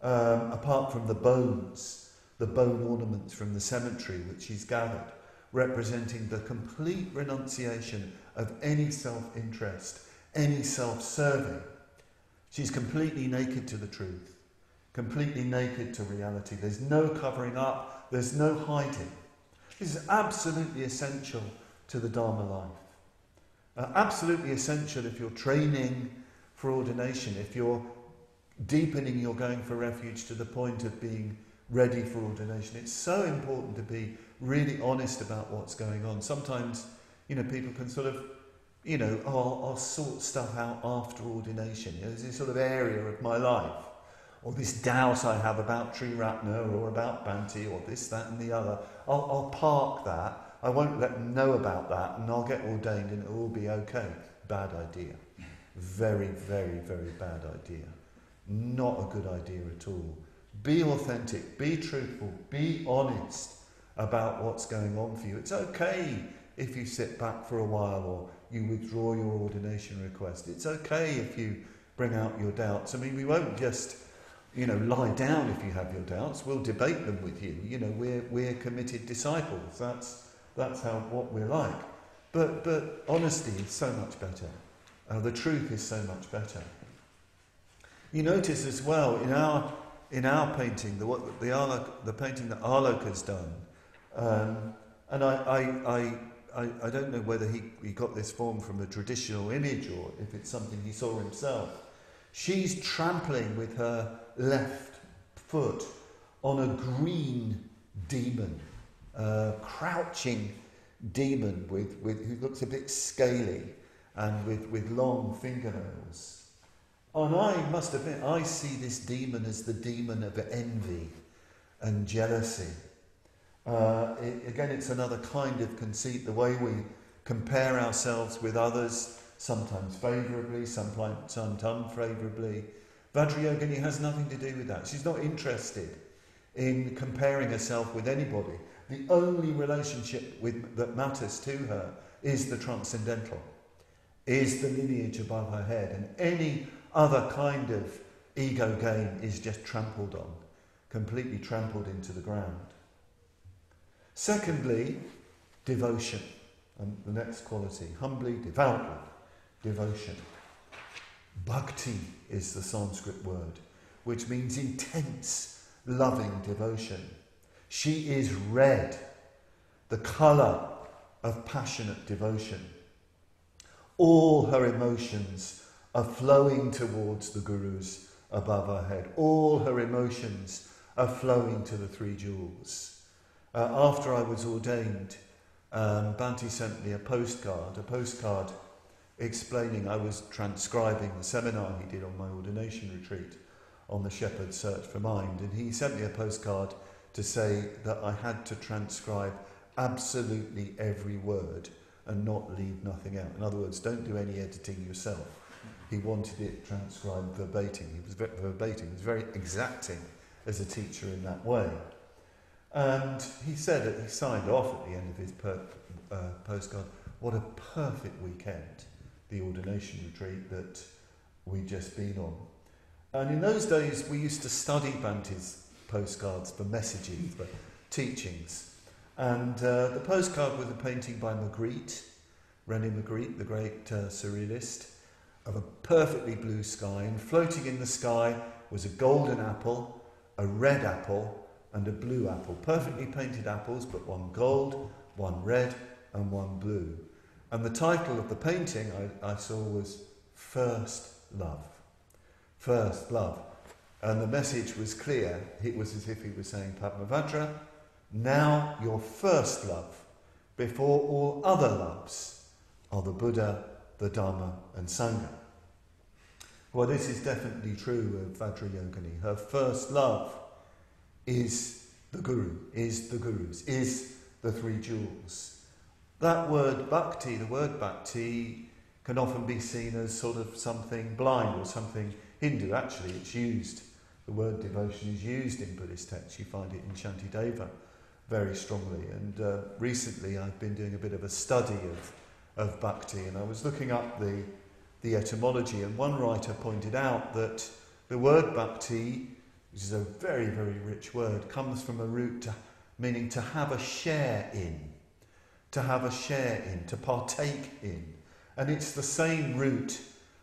Um, apart from the bones, the bone ornaments from the cemetery which she's gathered, representing the complete renunciation of any self interest, any self serving. She's completely naked to the truth, completely naked to reality. There's no covering up, there's no hiding. This is absolutely essential to the Dharma life. Uh, absolutely essential if you're training for ordination, if you're deepening your going for refuge to the point of being ready for ordination. It's so important to be really honest about what's going on. Sometimes, you know, people can sort of, you know, I'll, I'll sort stuff out after ordination. You know, there's this sort of area of my life or this doubt I have about Triratna or about Bhante or this, that, and the other, I'll, I'll park that. I won't let them know about that and I'll get ordained and it'll all be okay. Bad idea. Very, very, very bad idea. Not a good idea at all. Be authentic, be truthful, be honest about what's going on for you. It's okay if you sit back for a while or you withdraw your ordination request. It's okay if you bring out your doubts. I mean, we won't just you know, lie down if you have your doubts. We'll debate them with you. You know, we're, we're committed disciples. That's, that's how, what we're like. But, but honesty is so much better. Uh, the truth is so much better. You notice as well in our, in our painting, the, what, the, Aloka, the painting that Aloka has done, um, and I, I, I, I, I don't know whether he, he got this form from a traditional image or if it's something he saw himself. She's trampling with her left foot on a green demon, a crouching demon with, with, who looks a bit scaly and with, with long fingernails. And I must admit, I see this demon as the demon of envy and jealousy. Uh, it, again, it's another kind of conceit, the way we compare ourselves with others, sometimes favourably, sometimes, unfavourably. Vajrayogini has nothing to do with that. She's not interested in comparing herself with anybody. The only relationship with, that matters to her is the transcendental, is the lineage above her head, and any other kind of ego game is just trampled on, completely trampled into the ground. Secondly, devotion. And the next quality, humbly, devoutly, devotion. Bhakti is the Sanskrit word, which means intense, loving devotion. She is red, the colour of passionate devotion. All her emotions are flowing towards the Guru's above her head. All her emotions are flowing to the three jewels. Uh, after I was ordained, um, Bhante sent me a postcard, a postcard explaining I was transcribing the seminar he did on my ordination retreat on the Shepherd's Search for Mind. And he sent me a postcard to say that I had to transcribe absolutely every word and not leave nothing out. In other words, don't do any editing yourself. He wanted it transcribed verbatim. He was verbatim. He was very exacting as a teacher in that way. And he said that he signed off at the end of his per, uh, postcard. What a perfect weekend, the ordination retreat that we'd just been on. And in those days, we used to study Bhante's postcards for messages, for teachings. And uh, the postcard was a painting by Magritte, René Magritte, the great uh, surrealist, of a perfectly blue sky. And floating in the sky was a golden apple, a red apple, and a blue apple. Perfectly painted apples, but one gold, one red, and one blue. And the title of the painting I, I saw was First Love. First Love. And the message was clear. It was as if he was saying, Padmavajra, now your first love, before all other loves, are the Buddha, the Dharma, and Sangha. Well, this is definitely true of Vajrayogini. Her first love is the Guru, is the Gurus, is the three jewels. That word bhakti, the word bhakti, can often be seen as sort of something blind or something Hindu. Actually, it's used, the word devotion is used in Buddhist texts. You find it in Shantideva very strongly. And uh, recently I've been doing a bit of a study of, of bhakti, and I was looking up the, the etymology, and one writer pointed out that the word bhakti which is a very, very rich word, comes from a root to, meaning to have a share in, to have a share in, to partake in. And it's the same root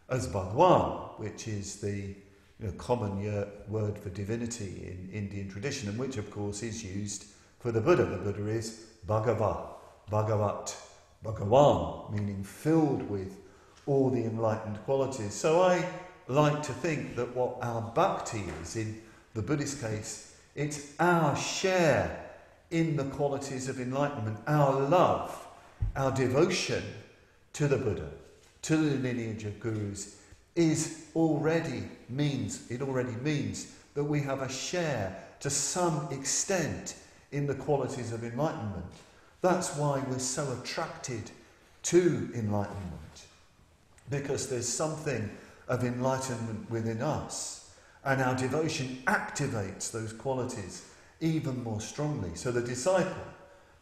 as Bhagwan, which is the you know, common word for divinity in Indian tradition, and which, of course, is used for the Buddha. The Buddha is Bhagava, Bhagavat, Bhagawan, meaning filled with all the enlightened qualities. So I like to think that what our bhakti is in the Buddhist case, it's our share in the qualities of enlightenment, our love, our devotion to the Buddha, to the lineage of gurus, is already means, it already means that we have a share to some extent in the qualities of enlightenment. That's why we're so attracted to enlightenment, because there's something of enlightenment within us and our devotion activates those qualities even more strongly. So the disciple,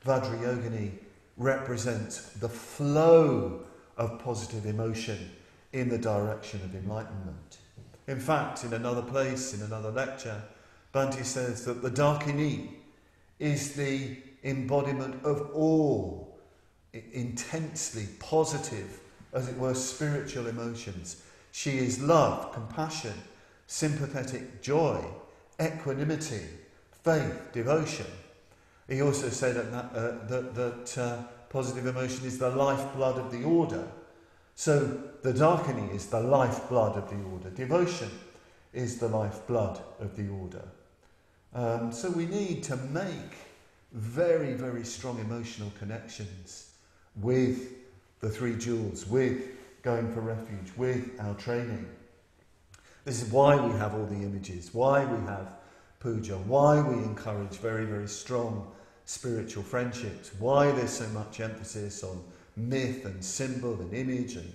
Vajrayogini, represents the flow of positive emotion in the direction of enlightenment. In fact, in another place, in another lecture, Bhante says that the Dakini is the embodiment of all intensely positive, as it were, spiritual emotions. She is love, compassion, sympathetic joy, equanimity, faith, devotion. He also said that, uh, that, that uh, positive emotion is the lifeblood of the order. So the Dakini is the lifeblood of the order. Devotion is the lifeblood of the order. Um, so we need to make very, very strong emotional connections with the three jewels, with going for refuge, with our training. This is why we have all the images, why we have puja, why we encourage very, very strong spiritual friendships, why there's so much emphasis on myth and symbol and image and,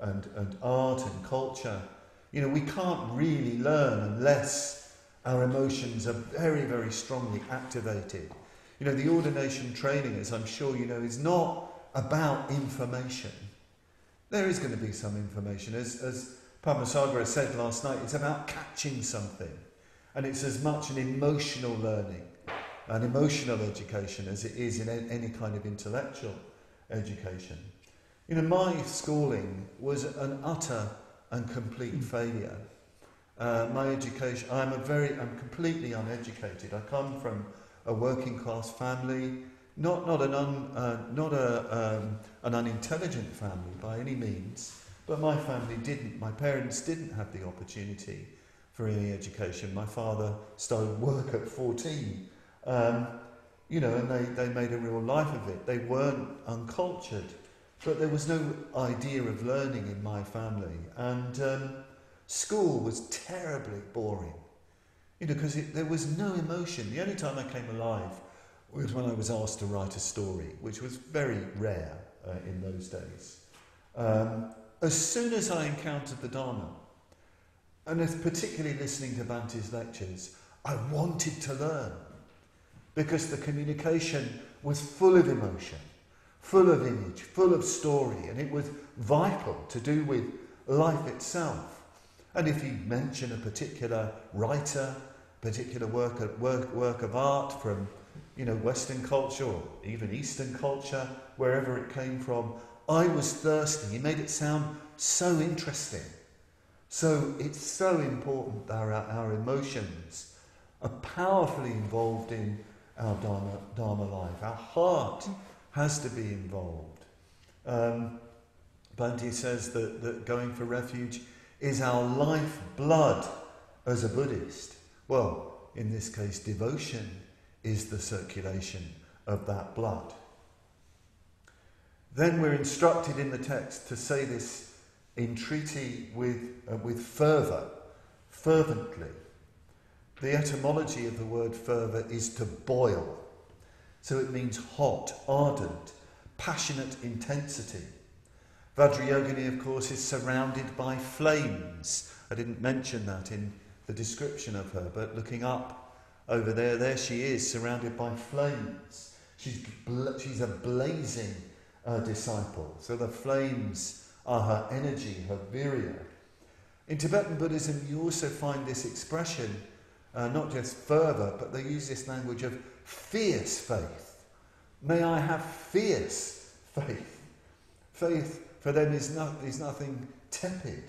and, and art and culture. You know, we can't really learn unless our emotions are very, very strongly activated. You know, the ordination training, as I'm sure you know, is not about information. There is going to be some information. As, as Padmasagara said last night, it's about catching something. And it's as much an emotional learning, an emotional education, as it is in any kind of intellectual education. You know, my schooling was an utter and complete failure. Uh, my education, I'm a very, I'm completely uneducated. I come from a working class family, not, not, an, un, uh, not a, um, an unintelligent family by any means, but my family didn't. My parents didn't have the opportunity for any education. My father started work at 14. Um, you know, and they, they made a real life of it. They weren't uncultured, but there was no idea of learning in my family. And um, school was terribly boring, you know, because there was no emotion. The only time I came alive was when I was asked to write a story, which was very rare uh, in those days. Um, as soon as I encountered the Dharma, and particularly listening to Bhante's lectures, I wanted to learn because the communication was full of emotion, full of image, full of story, and it was vital to do with life itself. And if you mention a particular writer, particular work of, work, work of art from you know, Western culture or even Eastern culture, wherever it came from, I was thirsty. He made it sound so interesting. So it's so important that our, our emotions are powerfully involved in our Dharma, Dharma life. Our heart has to be involved. Um, Bhante says that, that going for refuge is our life blood as a Buddhist. Well, in this case, devotion is the circulation of that blood. Then we're instructed in the text to say this entreaty with, uh, with fervour, fervently. The etymology of the word fervour is to boil. So it means hot, ardent, passionate intensity. Vajrayogini, of course, is surrounded by flames. I didn't mention that in the description of her, but looking up over there, there she is, surrounded by flames. She's, she's a blazing uh, disciple. So the flames are her energy, her virya. In Tibetan Buddhism, you also find this expression uh, not just fervour, but they use this language of fierce faith. May I have fierce faith. Faith for them is, not, is nothing tepid.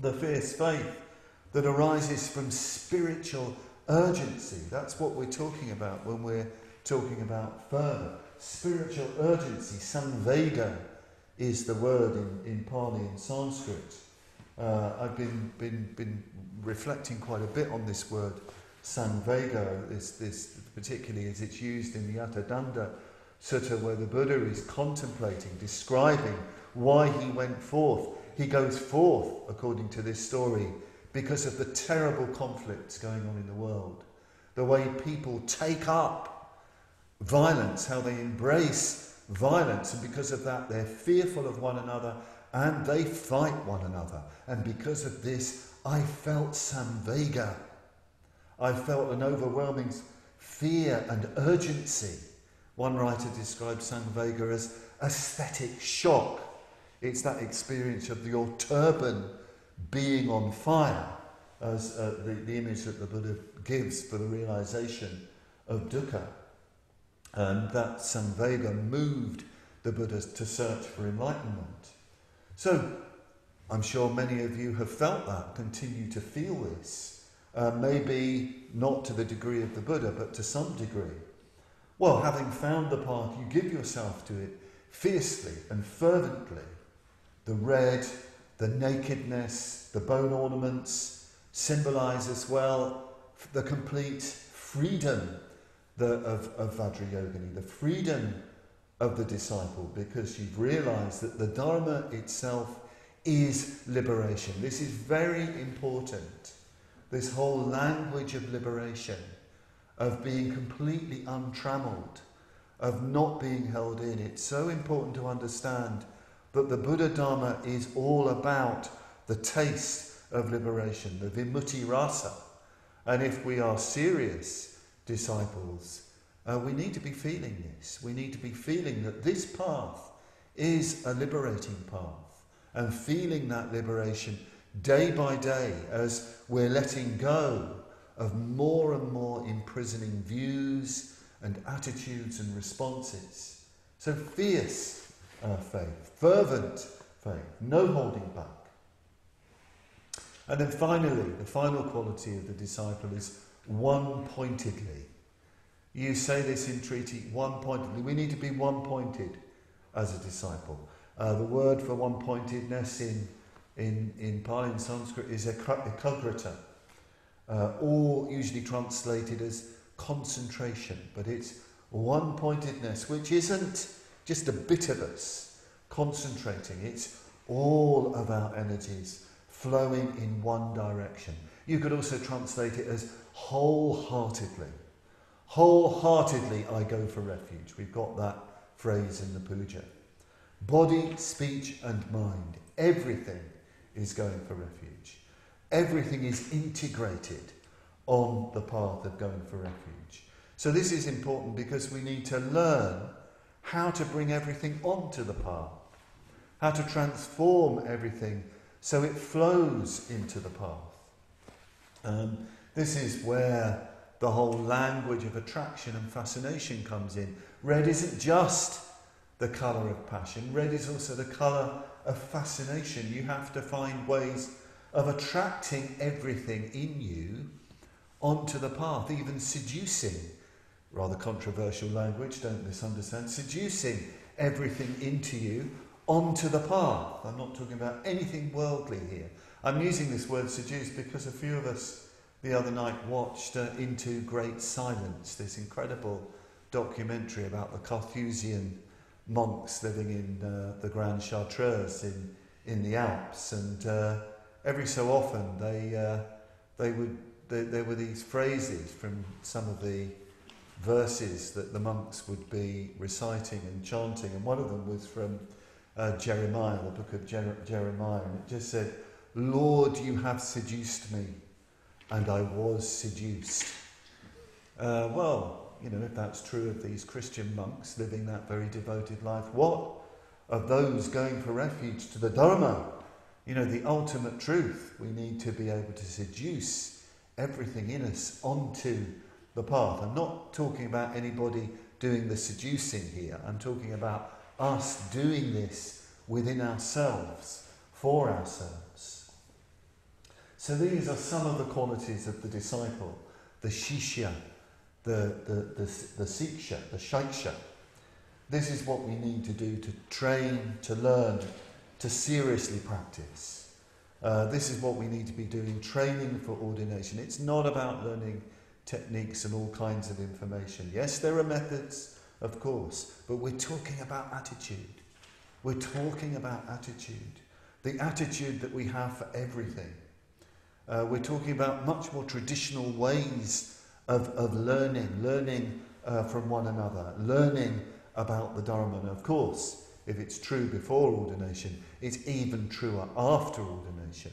The fierce faith that arises from spiritual urgency. That's what we're talking about when we're talking about fervour. Spiritual urgency, samvega is the word in, in Pali and Sanskrit. Uh, I've been, been, been reflecting quite a bit on this word, samvega, this, this, particularly as it's used in the Attadanda Sutta, where the Buddha is contemplating, describing why he went forth. He goes forth, according to this story, because of the terrible conflicts going on in the world. The way people take up violence, how they embrace violence, and because of that, they're fearful of one another and they fight one another. And because of this, I felt samvega. I felt an overwhelming fear and urgency. One writer describes samvega as aesthetic shock. It's that experience of your turban being on fire, as uh, the, the image that the Buddha gives for the realization of dukkha. And that samvega moved the Buddha to search for enlightenment. So, I'm sure many of you have felt that, continue to feel this. Uh, maybe not to the degree of the Buddha, but to some degree. Well, having found the path, you give yourself to it fiercely and fervently. The red, the nakedness, the bone ornaments symbolize as well the complete freedom the, of, of Vajrayogini, the freedom of the disciple, because you've realized that the Dharma itself is liberation. This is very important. This whole language of liberation. of being completely untrammeled, of not being held in. It's so important to understand that the Buddha Dharma is all about the taste of liberation, the vimutti rasa. And if we are serious disciples, uh, we need to be feeling this. We need to be feeling that this path is a liberating path and feeling that liberation day by day as we're letting go of more and more imprisoning views and attitudes and responses. So, fierce uh, faith, fervent faith, no holding back. And then finally, the final quality of the disciple is one pointedly. You say this in treaty one pointedly. We need to be one pointed as a disciple. Uh, the word for one pointedness in, in, in Pali and Sanskrit is ekagrata, uh, or usually translated as concentration, but it's one pointedness, which isn't just a bit of us concentrating, it's all of our energies flowing in one direction. You could also translate it as wholeheartedly. Wholeheartedly, I go for refuge. We've got that phrase in the puja. Body, speech, and mind, everything is going for refuge. Everything is integrated on the path of going for refuge. So, this is important because we need to learn how to bring everything onto the path, how to transform everything so it flows into the path. Um, this is where the whole language of attraction and fascination comes in. Red isn't just the colour of passion, red is also the colour of fascination. You have to find ways of attracting everything in you onto the path, even seducing, rather controversial language, don't misunderstand, seducing everything into you onto the path. I'm not talking about anything worldly here. I'm using this word seduce because a few of us the other night watched uh, Into Great Silence, this incredible documentary about the Carthusian monks living in uh, the Grande Chartreuse in, in the Alps. And uh, every so often they, uh, they would, they, there were these phrases from some of the verses that the monks would be reciting and chanting. And one of them was from uh, Jeremiah, the book of Jer- Jeremiah, and it just said, Lord, you have seduced me, and I was seduced. Uh, well, you know, if that's true of these Christian monks living that very devoted life, what of those going for refuge to the Dharma? You know, the ultimate truth. We need to be able to seduce everything in us onto the path. I'm not talking about anybody doing the seducing here. I'm talking about us doing this within ourselves, for ourselves. So these are some of the qualities of the disciple the shishya, the, the, the, the siksha, the shaiksha. This is what we need to do to train, to learn, to seriously practice. Uh, this is what we need to be doing, training for ordination. It's not about learning techniques and all kinds of information. Yes, there are methods, of course, but we're talking about attitude. We're talking about attitude. The attitude that we have for everything. Uh, we're talking about much more traditional ways of, of learning, learning uh, from one another, learning about the Dharma. And of course, if it's true before ordination, it's even truer after ordination.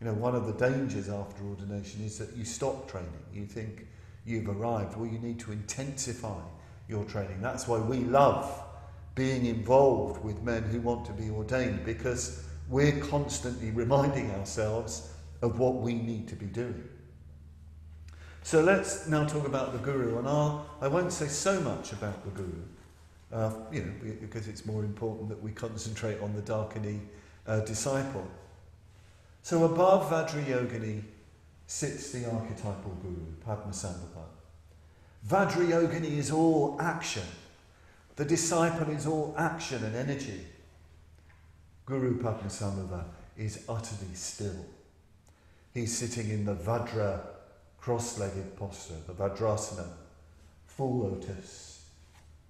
You know, one of the dangers after ordination is that you stop training. You think you've arrived. Well, you need to intensify your training. That's why we love being involved with men who want to be ordained because we're constantly reminding ourselves of what we need to be doing. So let's now talk about the guru, and I'll, I won't say so much about the guru, uh, you know, because it's more important that we concentrate on the Dakini uh, disciple. So above Vajrayogini sits the archetypal guru, Padmasambhava. Vajrayogini is all action. The disciple is all action and energy. Guru Padmasambhava is utterly still. He's sitting in the Vajra cross-legged posture, the Vajrasana, full lotus,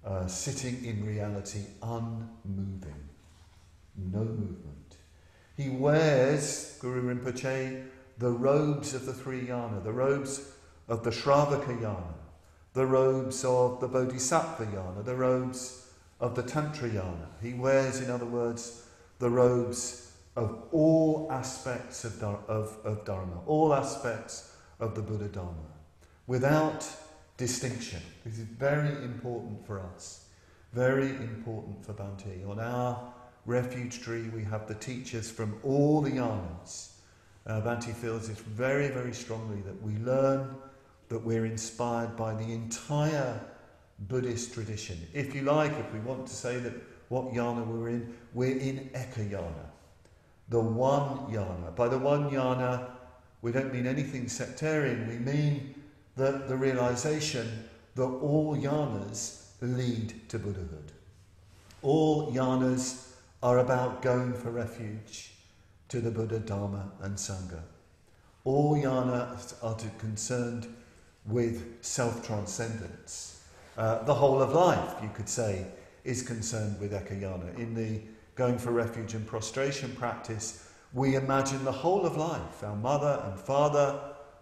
uh, sitting in reality unmoving, no movement. He wears, Guru Rinpoche, the robes of the three yana, the robes of the Shravaka yana, the robes of the Bodhisattva yana, the robes of the Tantra yana. He wears, in other words, the robes of all aspects of, of, of Dharma, all aspects of the Buddha Dharma, without distinction. This is very important for us, very important for Bhante. On our refuge tree, we have the teachers from all the yanas. Uh, Bhante feels this very, very strongly that we learn that we're inspired by the entire Buddhist tradition. If you like, if we want to say that what yana we're in, we're in Ekayana, the one yana. By the one yana, we don't mean anything sectarian, we mean that the realization that all yanas lead to Buddhahood. All yanas are about going for refuge to the Buddha, Dharma, and Sangha. All yanas are concerned with self transcendence. Uh, the whole of life, you could say, is concerned with ekayana. In the going for refuge and prostration practice, we imagine the whole of life our mother and father,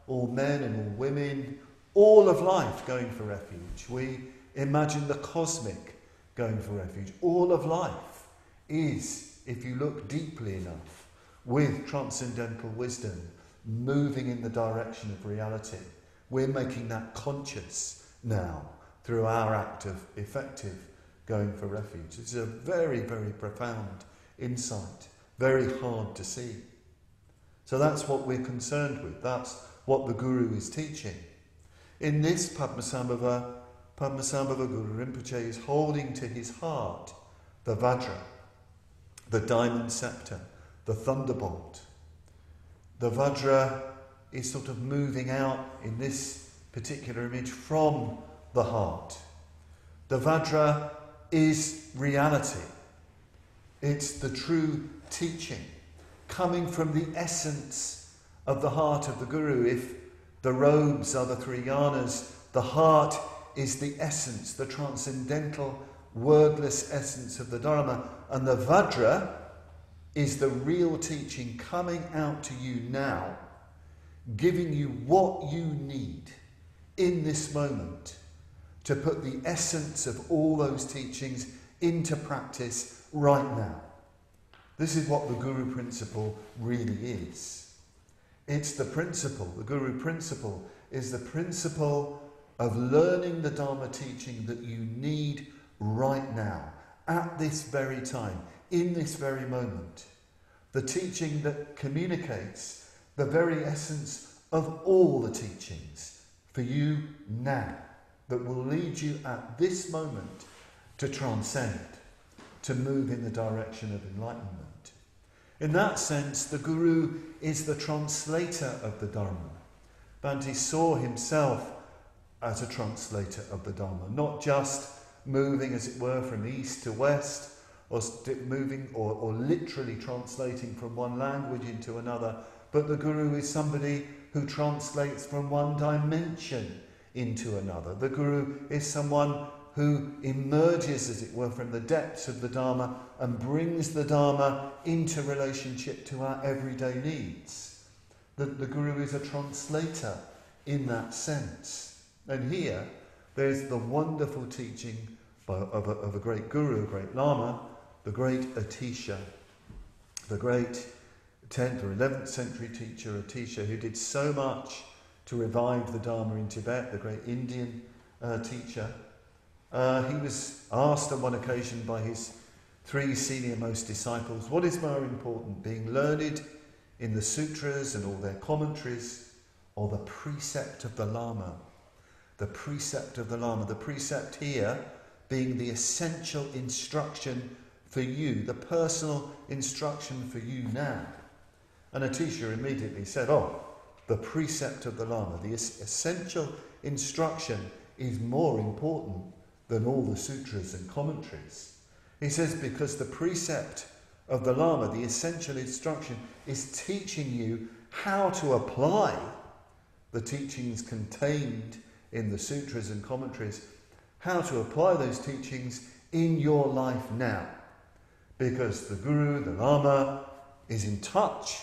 all men and all women, all of life going for refuge. We imagine the cosmic going for refuge. All of life is, if you look deeply enough, with transcendental wisdom, moving in the direction of reality. We're making that conscious now through our act of effective going for refuge. It's a very, very profound insight, very hard to see. So that's what we're concerned with. That's what the Guru is teaching. In this Padmasambhava, Padmasambhava Guru Rinpoche is holding to his heart the Vajra, the diamond scepter, the thunderbolt. The Vajra is sort of moving out in this particular image from the heart. The Vajra is reality. It's the true teaching coming from the essence of the heart of the Guru. If the robes are the three yanas, the heart is the essence, the transcendental, wordless essence of the Dharma, and the Vajra is the real teaching coming out to you now, giving you what you need in this moment to put the essence of all those teachings into practice right now. This is what the Guru principle really is. It's the principle, the Guru principle is the principle of learning the Dharma teaching that you need right now, at this very time in this very moment. The teaching that communicates the very essence of all the teachings for you now, that will lead you at this moment to transcend, to move in the direction of enlightenment. In that sense, the Guru is the translator of the Dharma. Bhante saw himself as a translator of the Dharma, not just moving, as it were, from east to west, or moving or, or literally translating from one language into another, but the Guru is somebody who translates from one dimension into another. The Guru is someone who emerges, as it were, from the depths of the Dharma and brings the Dharma into relationship to our everyday needs. The, the Guru is a translator in that sense. And here, there's the wonderful teaching by, of, a, of a great Guru, a great Lama, the great Atisha, the great 10th or 11th century teacher Atisha, who did so much to revive the Dharma in Tibet, the great Indian uh, teacher. Uh, he was asked on one occasion by his three senior most disciples, What is more important, being learned in the sutras and all their commentaries, or the precept of the Lama? The precept of the Lama. The precept here being the essential instruction for you, the personal instruction for you now. And Atisha immediately said, Oh, the precept of the Lama, the essential instruction is more important than all the sutras and commentaries. He says, because the precept of the Lama, the essential instruction, is teaching you how to apply the teachings contained in the sutras and commentaries, how to apply those teachings in your life now because the Guru, the Lama, is in touch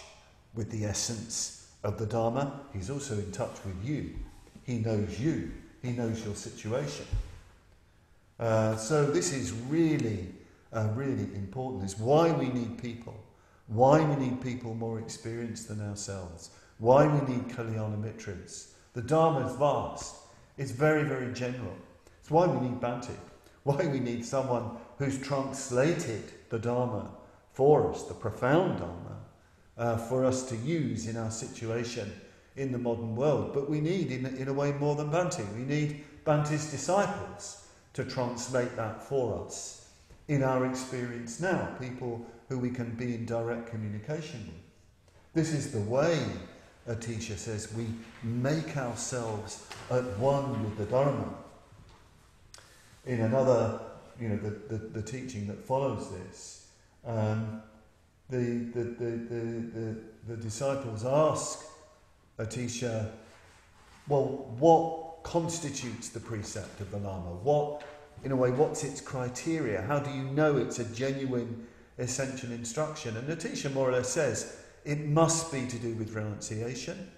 with the essence of the Dharma. He's also in touch with you. He knows you. He knows your situation. Uh, so this is really, uh, really important. It's why we need people. Why we need people more experienced than ourselves. Why we need Kalyana Mitras. The Dharma is vast. It's very, very general. It's why we need Bhante. Why we need someone who's translated the Dharma for us, the profound Dharma, uh, for us to use in our situation in the modern world. But we need, in, in a way, more than Bhante. We need Bhante's disciples to translate that for us in our experience now, people who we can be in direct communication with. This is the way, Atisha says, we make ourselves at one with the Dharma. In another, you know, the, the, the teaching that follows this, um, the, the, the, the, the, the disciples ask Atisha, well, what constitutes the precept of the Lama? What, in a way, what's its criteria? How do you know it's a genuine essential instruction? And Atisha more or less says it must be to do with renunciation.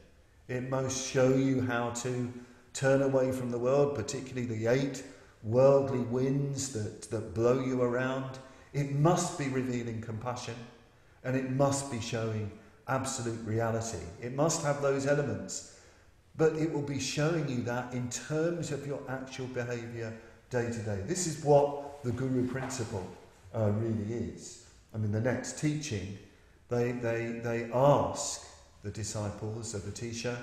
It must show you how to turn away from the world, particularly the eight worldly winds that, that blow you around. It must be revealing compassion and it must be showing absolute reality. It must have those elements, but it will be showing you that in terms of your actual behavior day to day. This is what the Guru principle uh, really is. I mean, the next teaching, they, they, they ask the disciples of Atisha,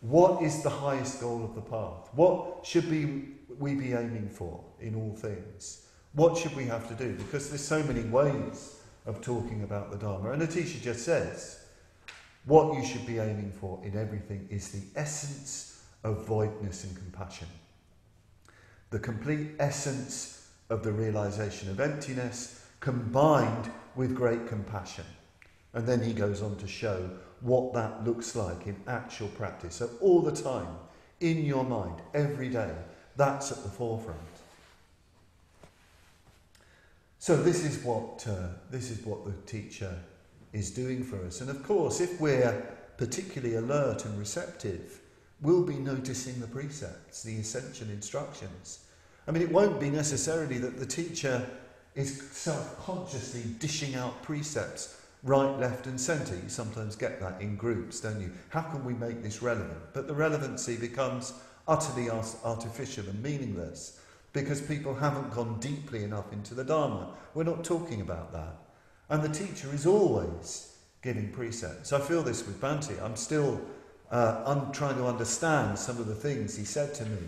what is the highest goal of the path? What should be, we be aiming for in all things? What should we have to do? Because there's so many ways of talking about the Dharma. And Atisha just says, what you should be aiming for in everything is the essence of voidness and compassion. The complete essence of the realization of emptiness combined with great compassion. And then he goes on to show what that looks like in actual practice. So, all the time, in your mind, every day, that's at the forefront. So this is what uh, this is what the teacher is doing for us, and of course, if we're particularly alert and receptive, we'll be noticing the precepts, the essential instructions. I mean, it won't be necessarily that the teacher is self-consciously dishing out precepts right, left, and centre. You sometimes get that in groups, don't you? How can we make this relevant? But the relevancy becomes utterly artificial and meaningless because people haven't gone deeply enough into the Dharma. We're not talking about that. And the teacher is always giving precepts. I feel this with Bhante. I'm still uh, I'm trying to understand some of the things he said to me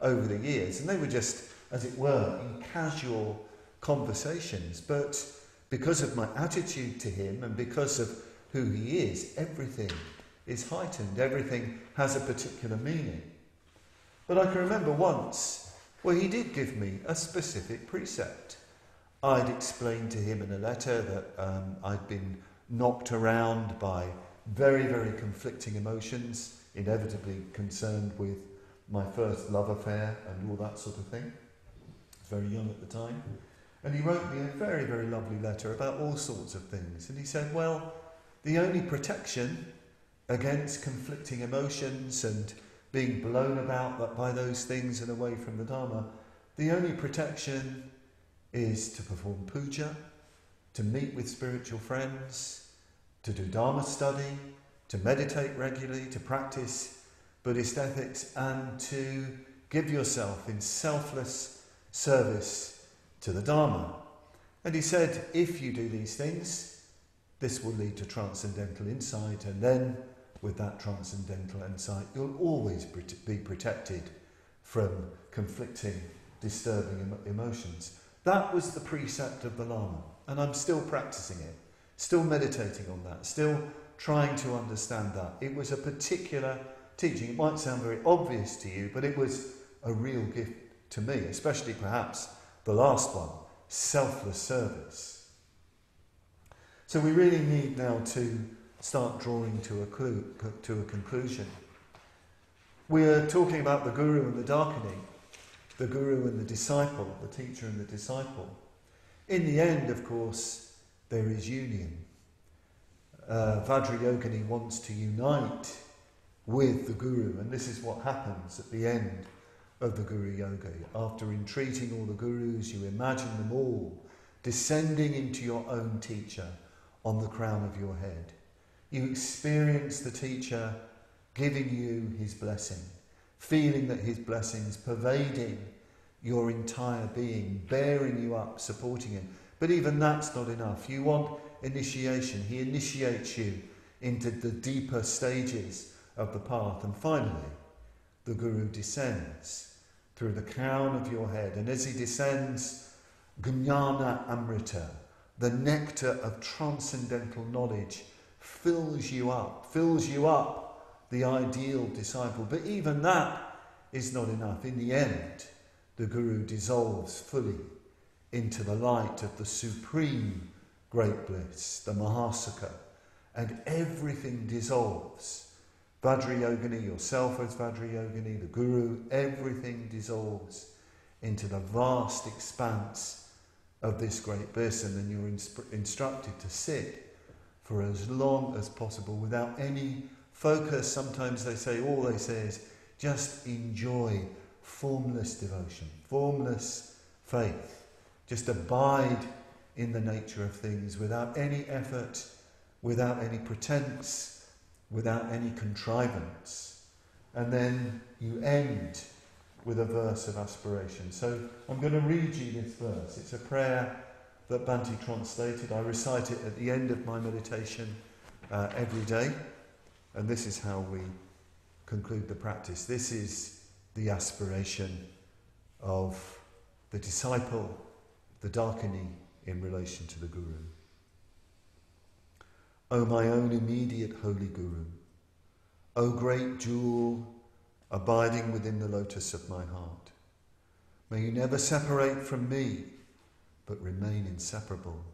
over the years. And they were just, as it were, in casual conversations. But because of my attitude to him and because of who he is, everything is heightened. Everything has a particular meaning. But I can remember once well, he did give me a specific precept. I'd explained to him in a letter that um, I'd been knocked around by very, very conflicting emotions, inevitably concerned with my first love affair and all that sort of thing. I was very young at the time. And he wrote me a very, very lovely letter about all sorts of things. And he said, Well, the only protection against conflicting emotions and being blown about by those things and away from the Dharma, the only protection is to perform puja, to meet with spiritual friends, to do Dharma study, to meditate regularly, to practice Buddhist ethics, and to give yourself in selfless service to the Dharma. And he said, if you do these things, this will lead to transcendental insight, and then with that transcendental insight, you'll always be protected from conflicting, disturbing emotions. That was the precept of the Lama, and I'm still practicing it, still meditating on that, still trying to understand that. It was a particular teaching. It might sound very obvious to you, but it was a real gift to me, especially perhaps the last one selfless service. So we really need now to start drawing to a, clue, to a conclusion. We're talking about the guru and the dakini, the guru and the disciple, the teacher and the disciple. In the end, of course, there is union. Uh, Vajrayogini wants to unite with the guru, and this is what happens at the end of the Guru Yoga. After entreating all the Gurus, you imagine them all descending into your own teacher on the crown of your head. You experience the teacher giving you his blessing, feeling that his blessings pervading your entire being, bearing you up, supporting him. But even that's not enough. You want initiation. He initiates you into the deeper stages of the path. And finally, the Guru descends through the crown of your head. And as he descends, Gnana Amrita, the nectar of transcendental knowledge, fills you up, fills you up, the ideal disciple. But even that is not enough. In the end, the Guru dissolves fully into the light of the supreme great bliss, the Mahasukha, and everything dissolves. Vajrayogini, yourself as Vajrayogini, the Guru, everything dissolves into the vast expanse of this great bliss, and then you're insp- instructed to sit for as long as possible without any focus. Sometimes they say, all they say is just enjoy formless devotion, formless faith. Just abide in the nature of things without any effort, without any pretense, without any contrivance. And then you end with a verse of aspiration. So I'm going to read you this verse. It's a prayer that Bhante translated. I recite it at the end of my meditation uh, every day. And this is how we conclude the practice. This is the aspiration of the disciple, the Dakini, in relation to the Guru. O my own immediate holy Guru, O great jewel abiding within the lotus of my heart, may you never separate from me, but remain inseparable.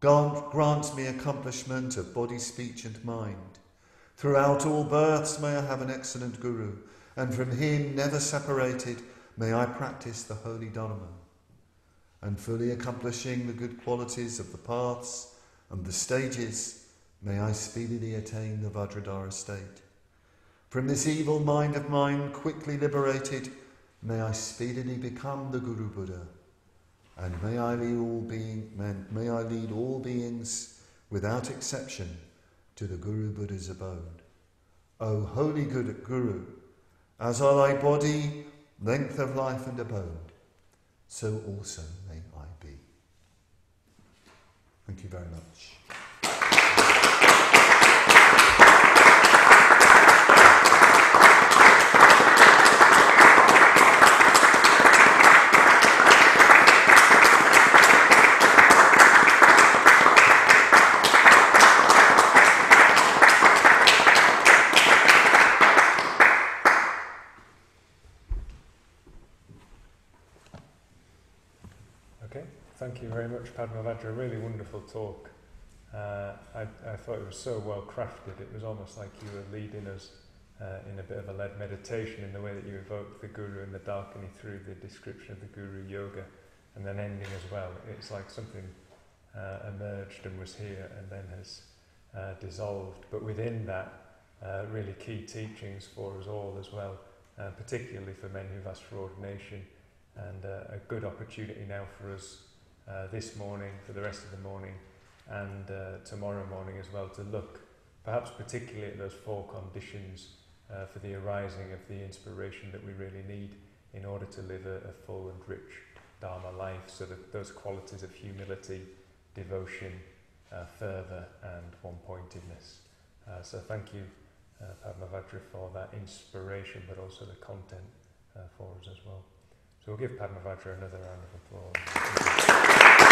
God grant me accomplishment of body, speech, and mind. Throughout all births may I have an excellent Guru, and from him, never separated, may I practice the holy Dharma and fully accomplishing the good qualities of the paths and the stages, may I speedily attain the Vajradhara state. From this evil mind of mine, quickly liberated, may I speedily become the Guru Buddha, and may I lead all being, may I lead all beings without exception to the Guru Buddha's abode. O holy good Guru, as are thy body, length of life and abode, so also may I be. Thank you very much. Very much, A really wonderful talk. Uh, I, I thought it was so well crafted. It was almost like you were leading us uh, in a bit of a led meditation in the way that you evoked the Guru and the Dakini through the description of the Guru Yoga and then ending as well. It's like something uh, emerged and was here and then has uh, dissolved. But within that, uh, really key teachings for us all as well, uh, particularly for men who've asked for ordination and uh, a good opportunity now for us uh, this morning, for the rest of the morning, and uh, tomorrow morning as well, to look perhaps particularly at those four conditions uh, for the arising of the inspiration that we really need in order to live a, a full and rich Dharma life. So that those qualities of humility, devotion, uh, fervour, and one pointedness. Uh, so thank you, uh, Padmavajra, for that inspiration, but also the content uh, for us as well. So we'll give Padmavajra another round of applause.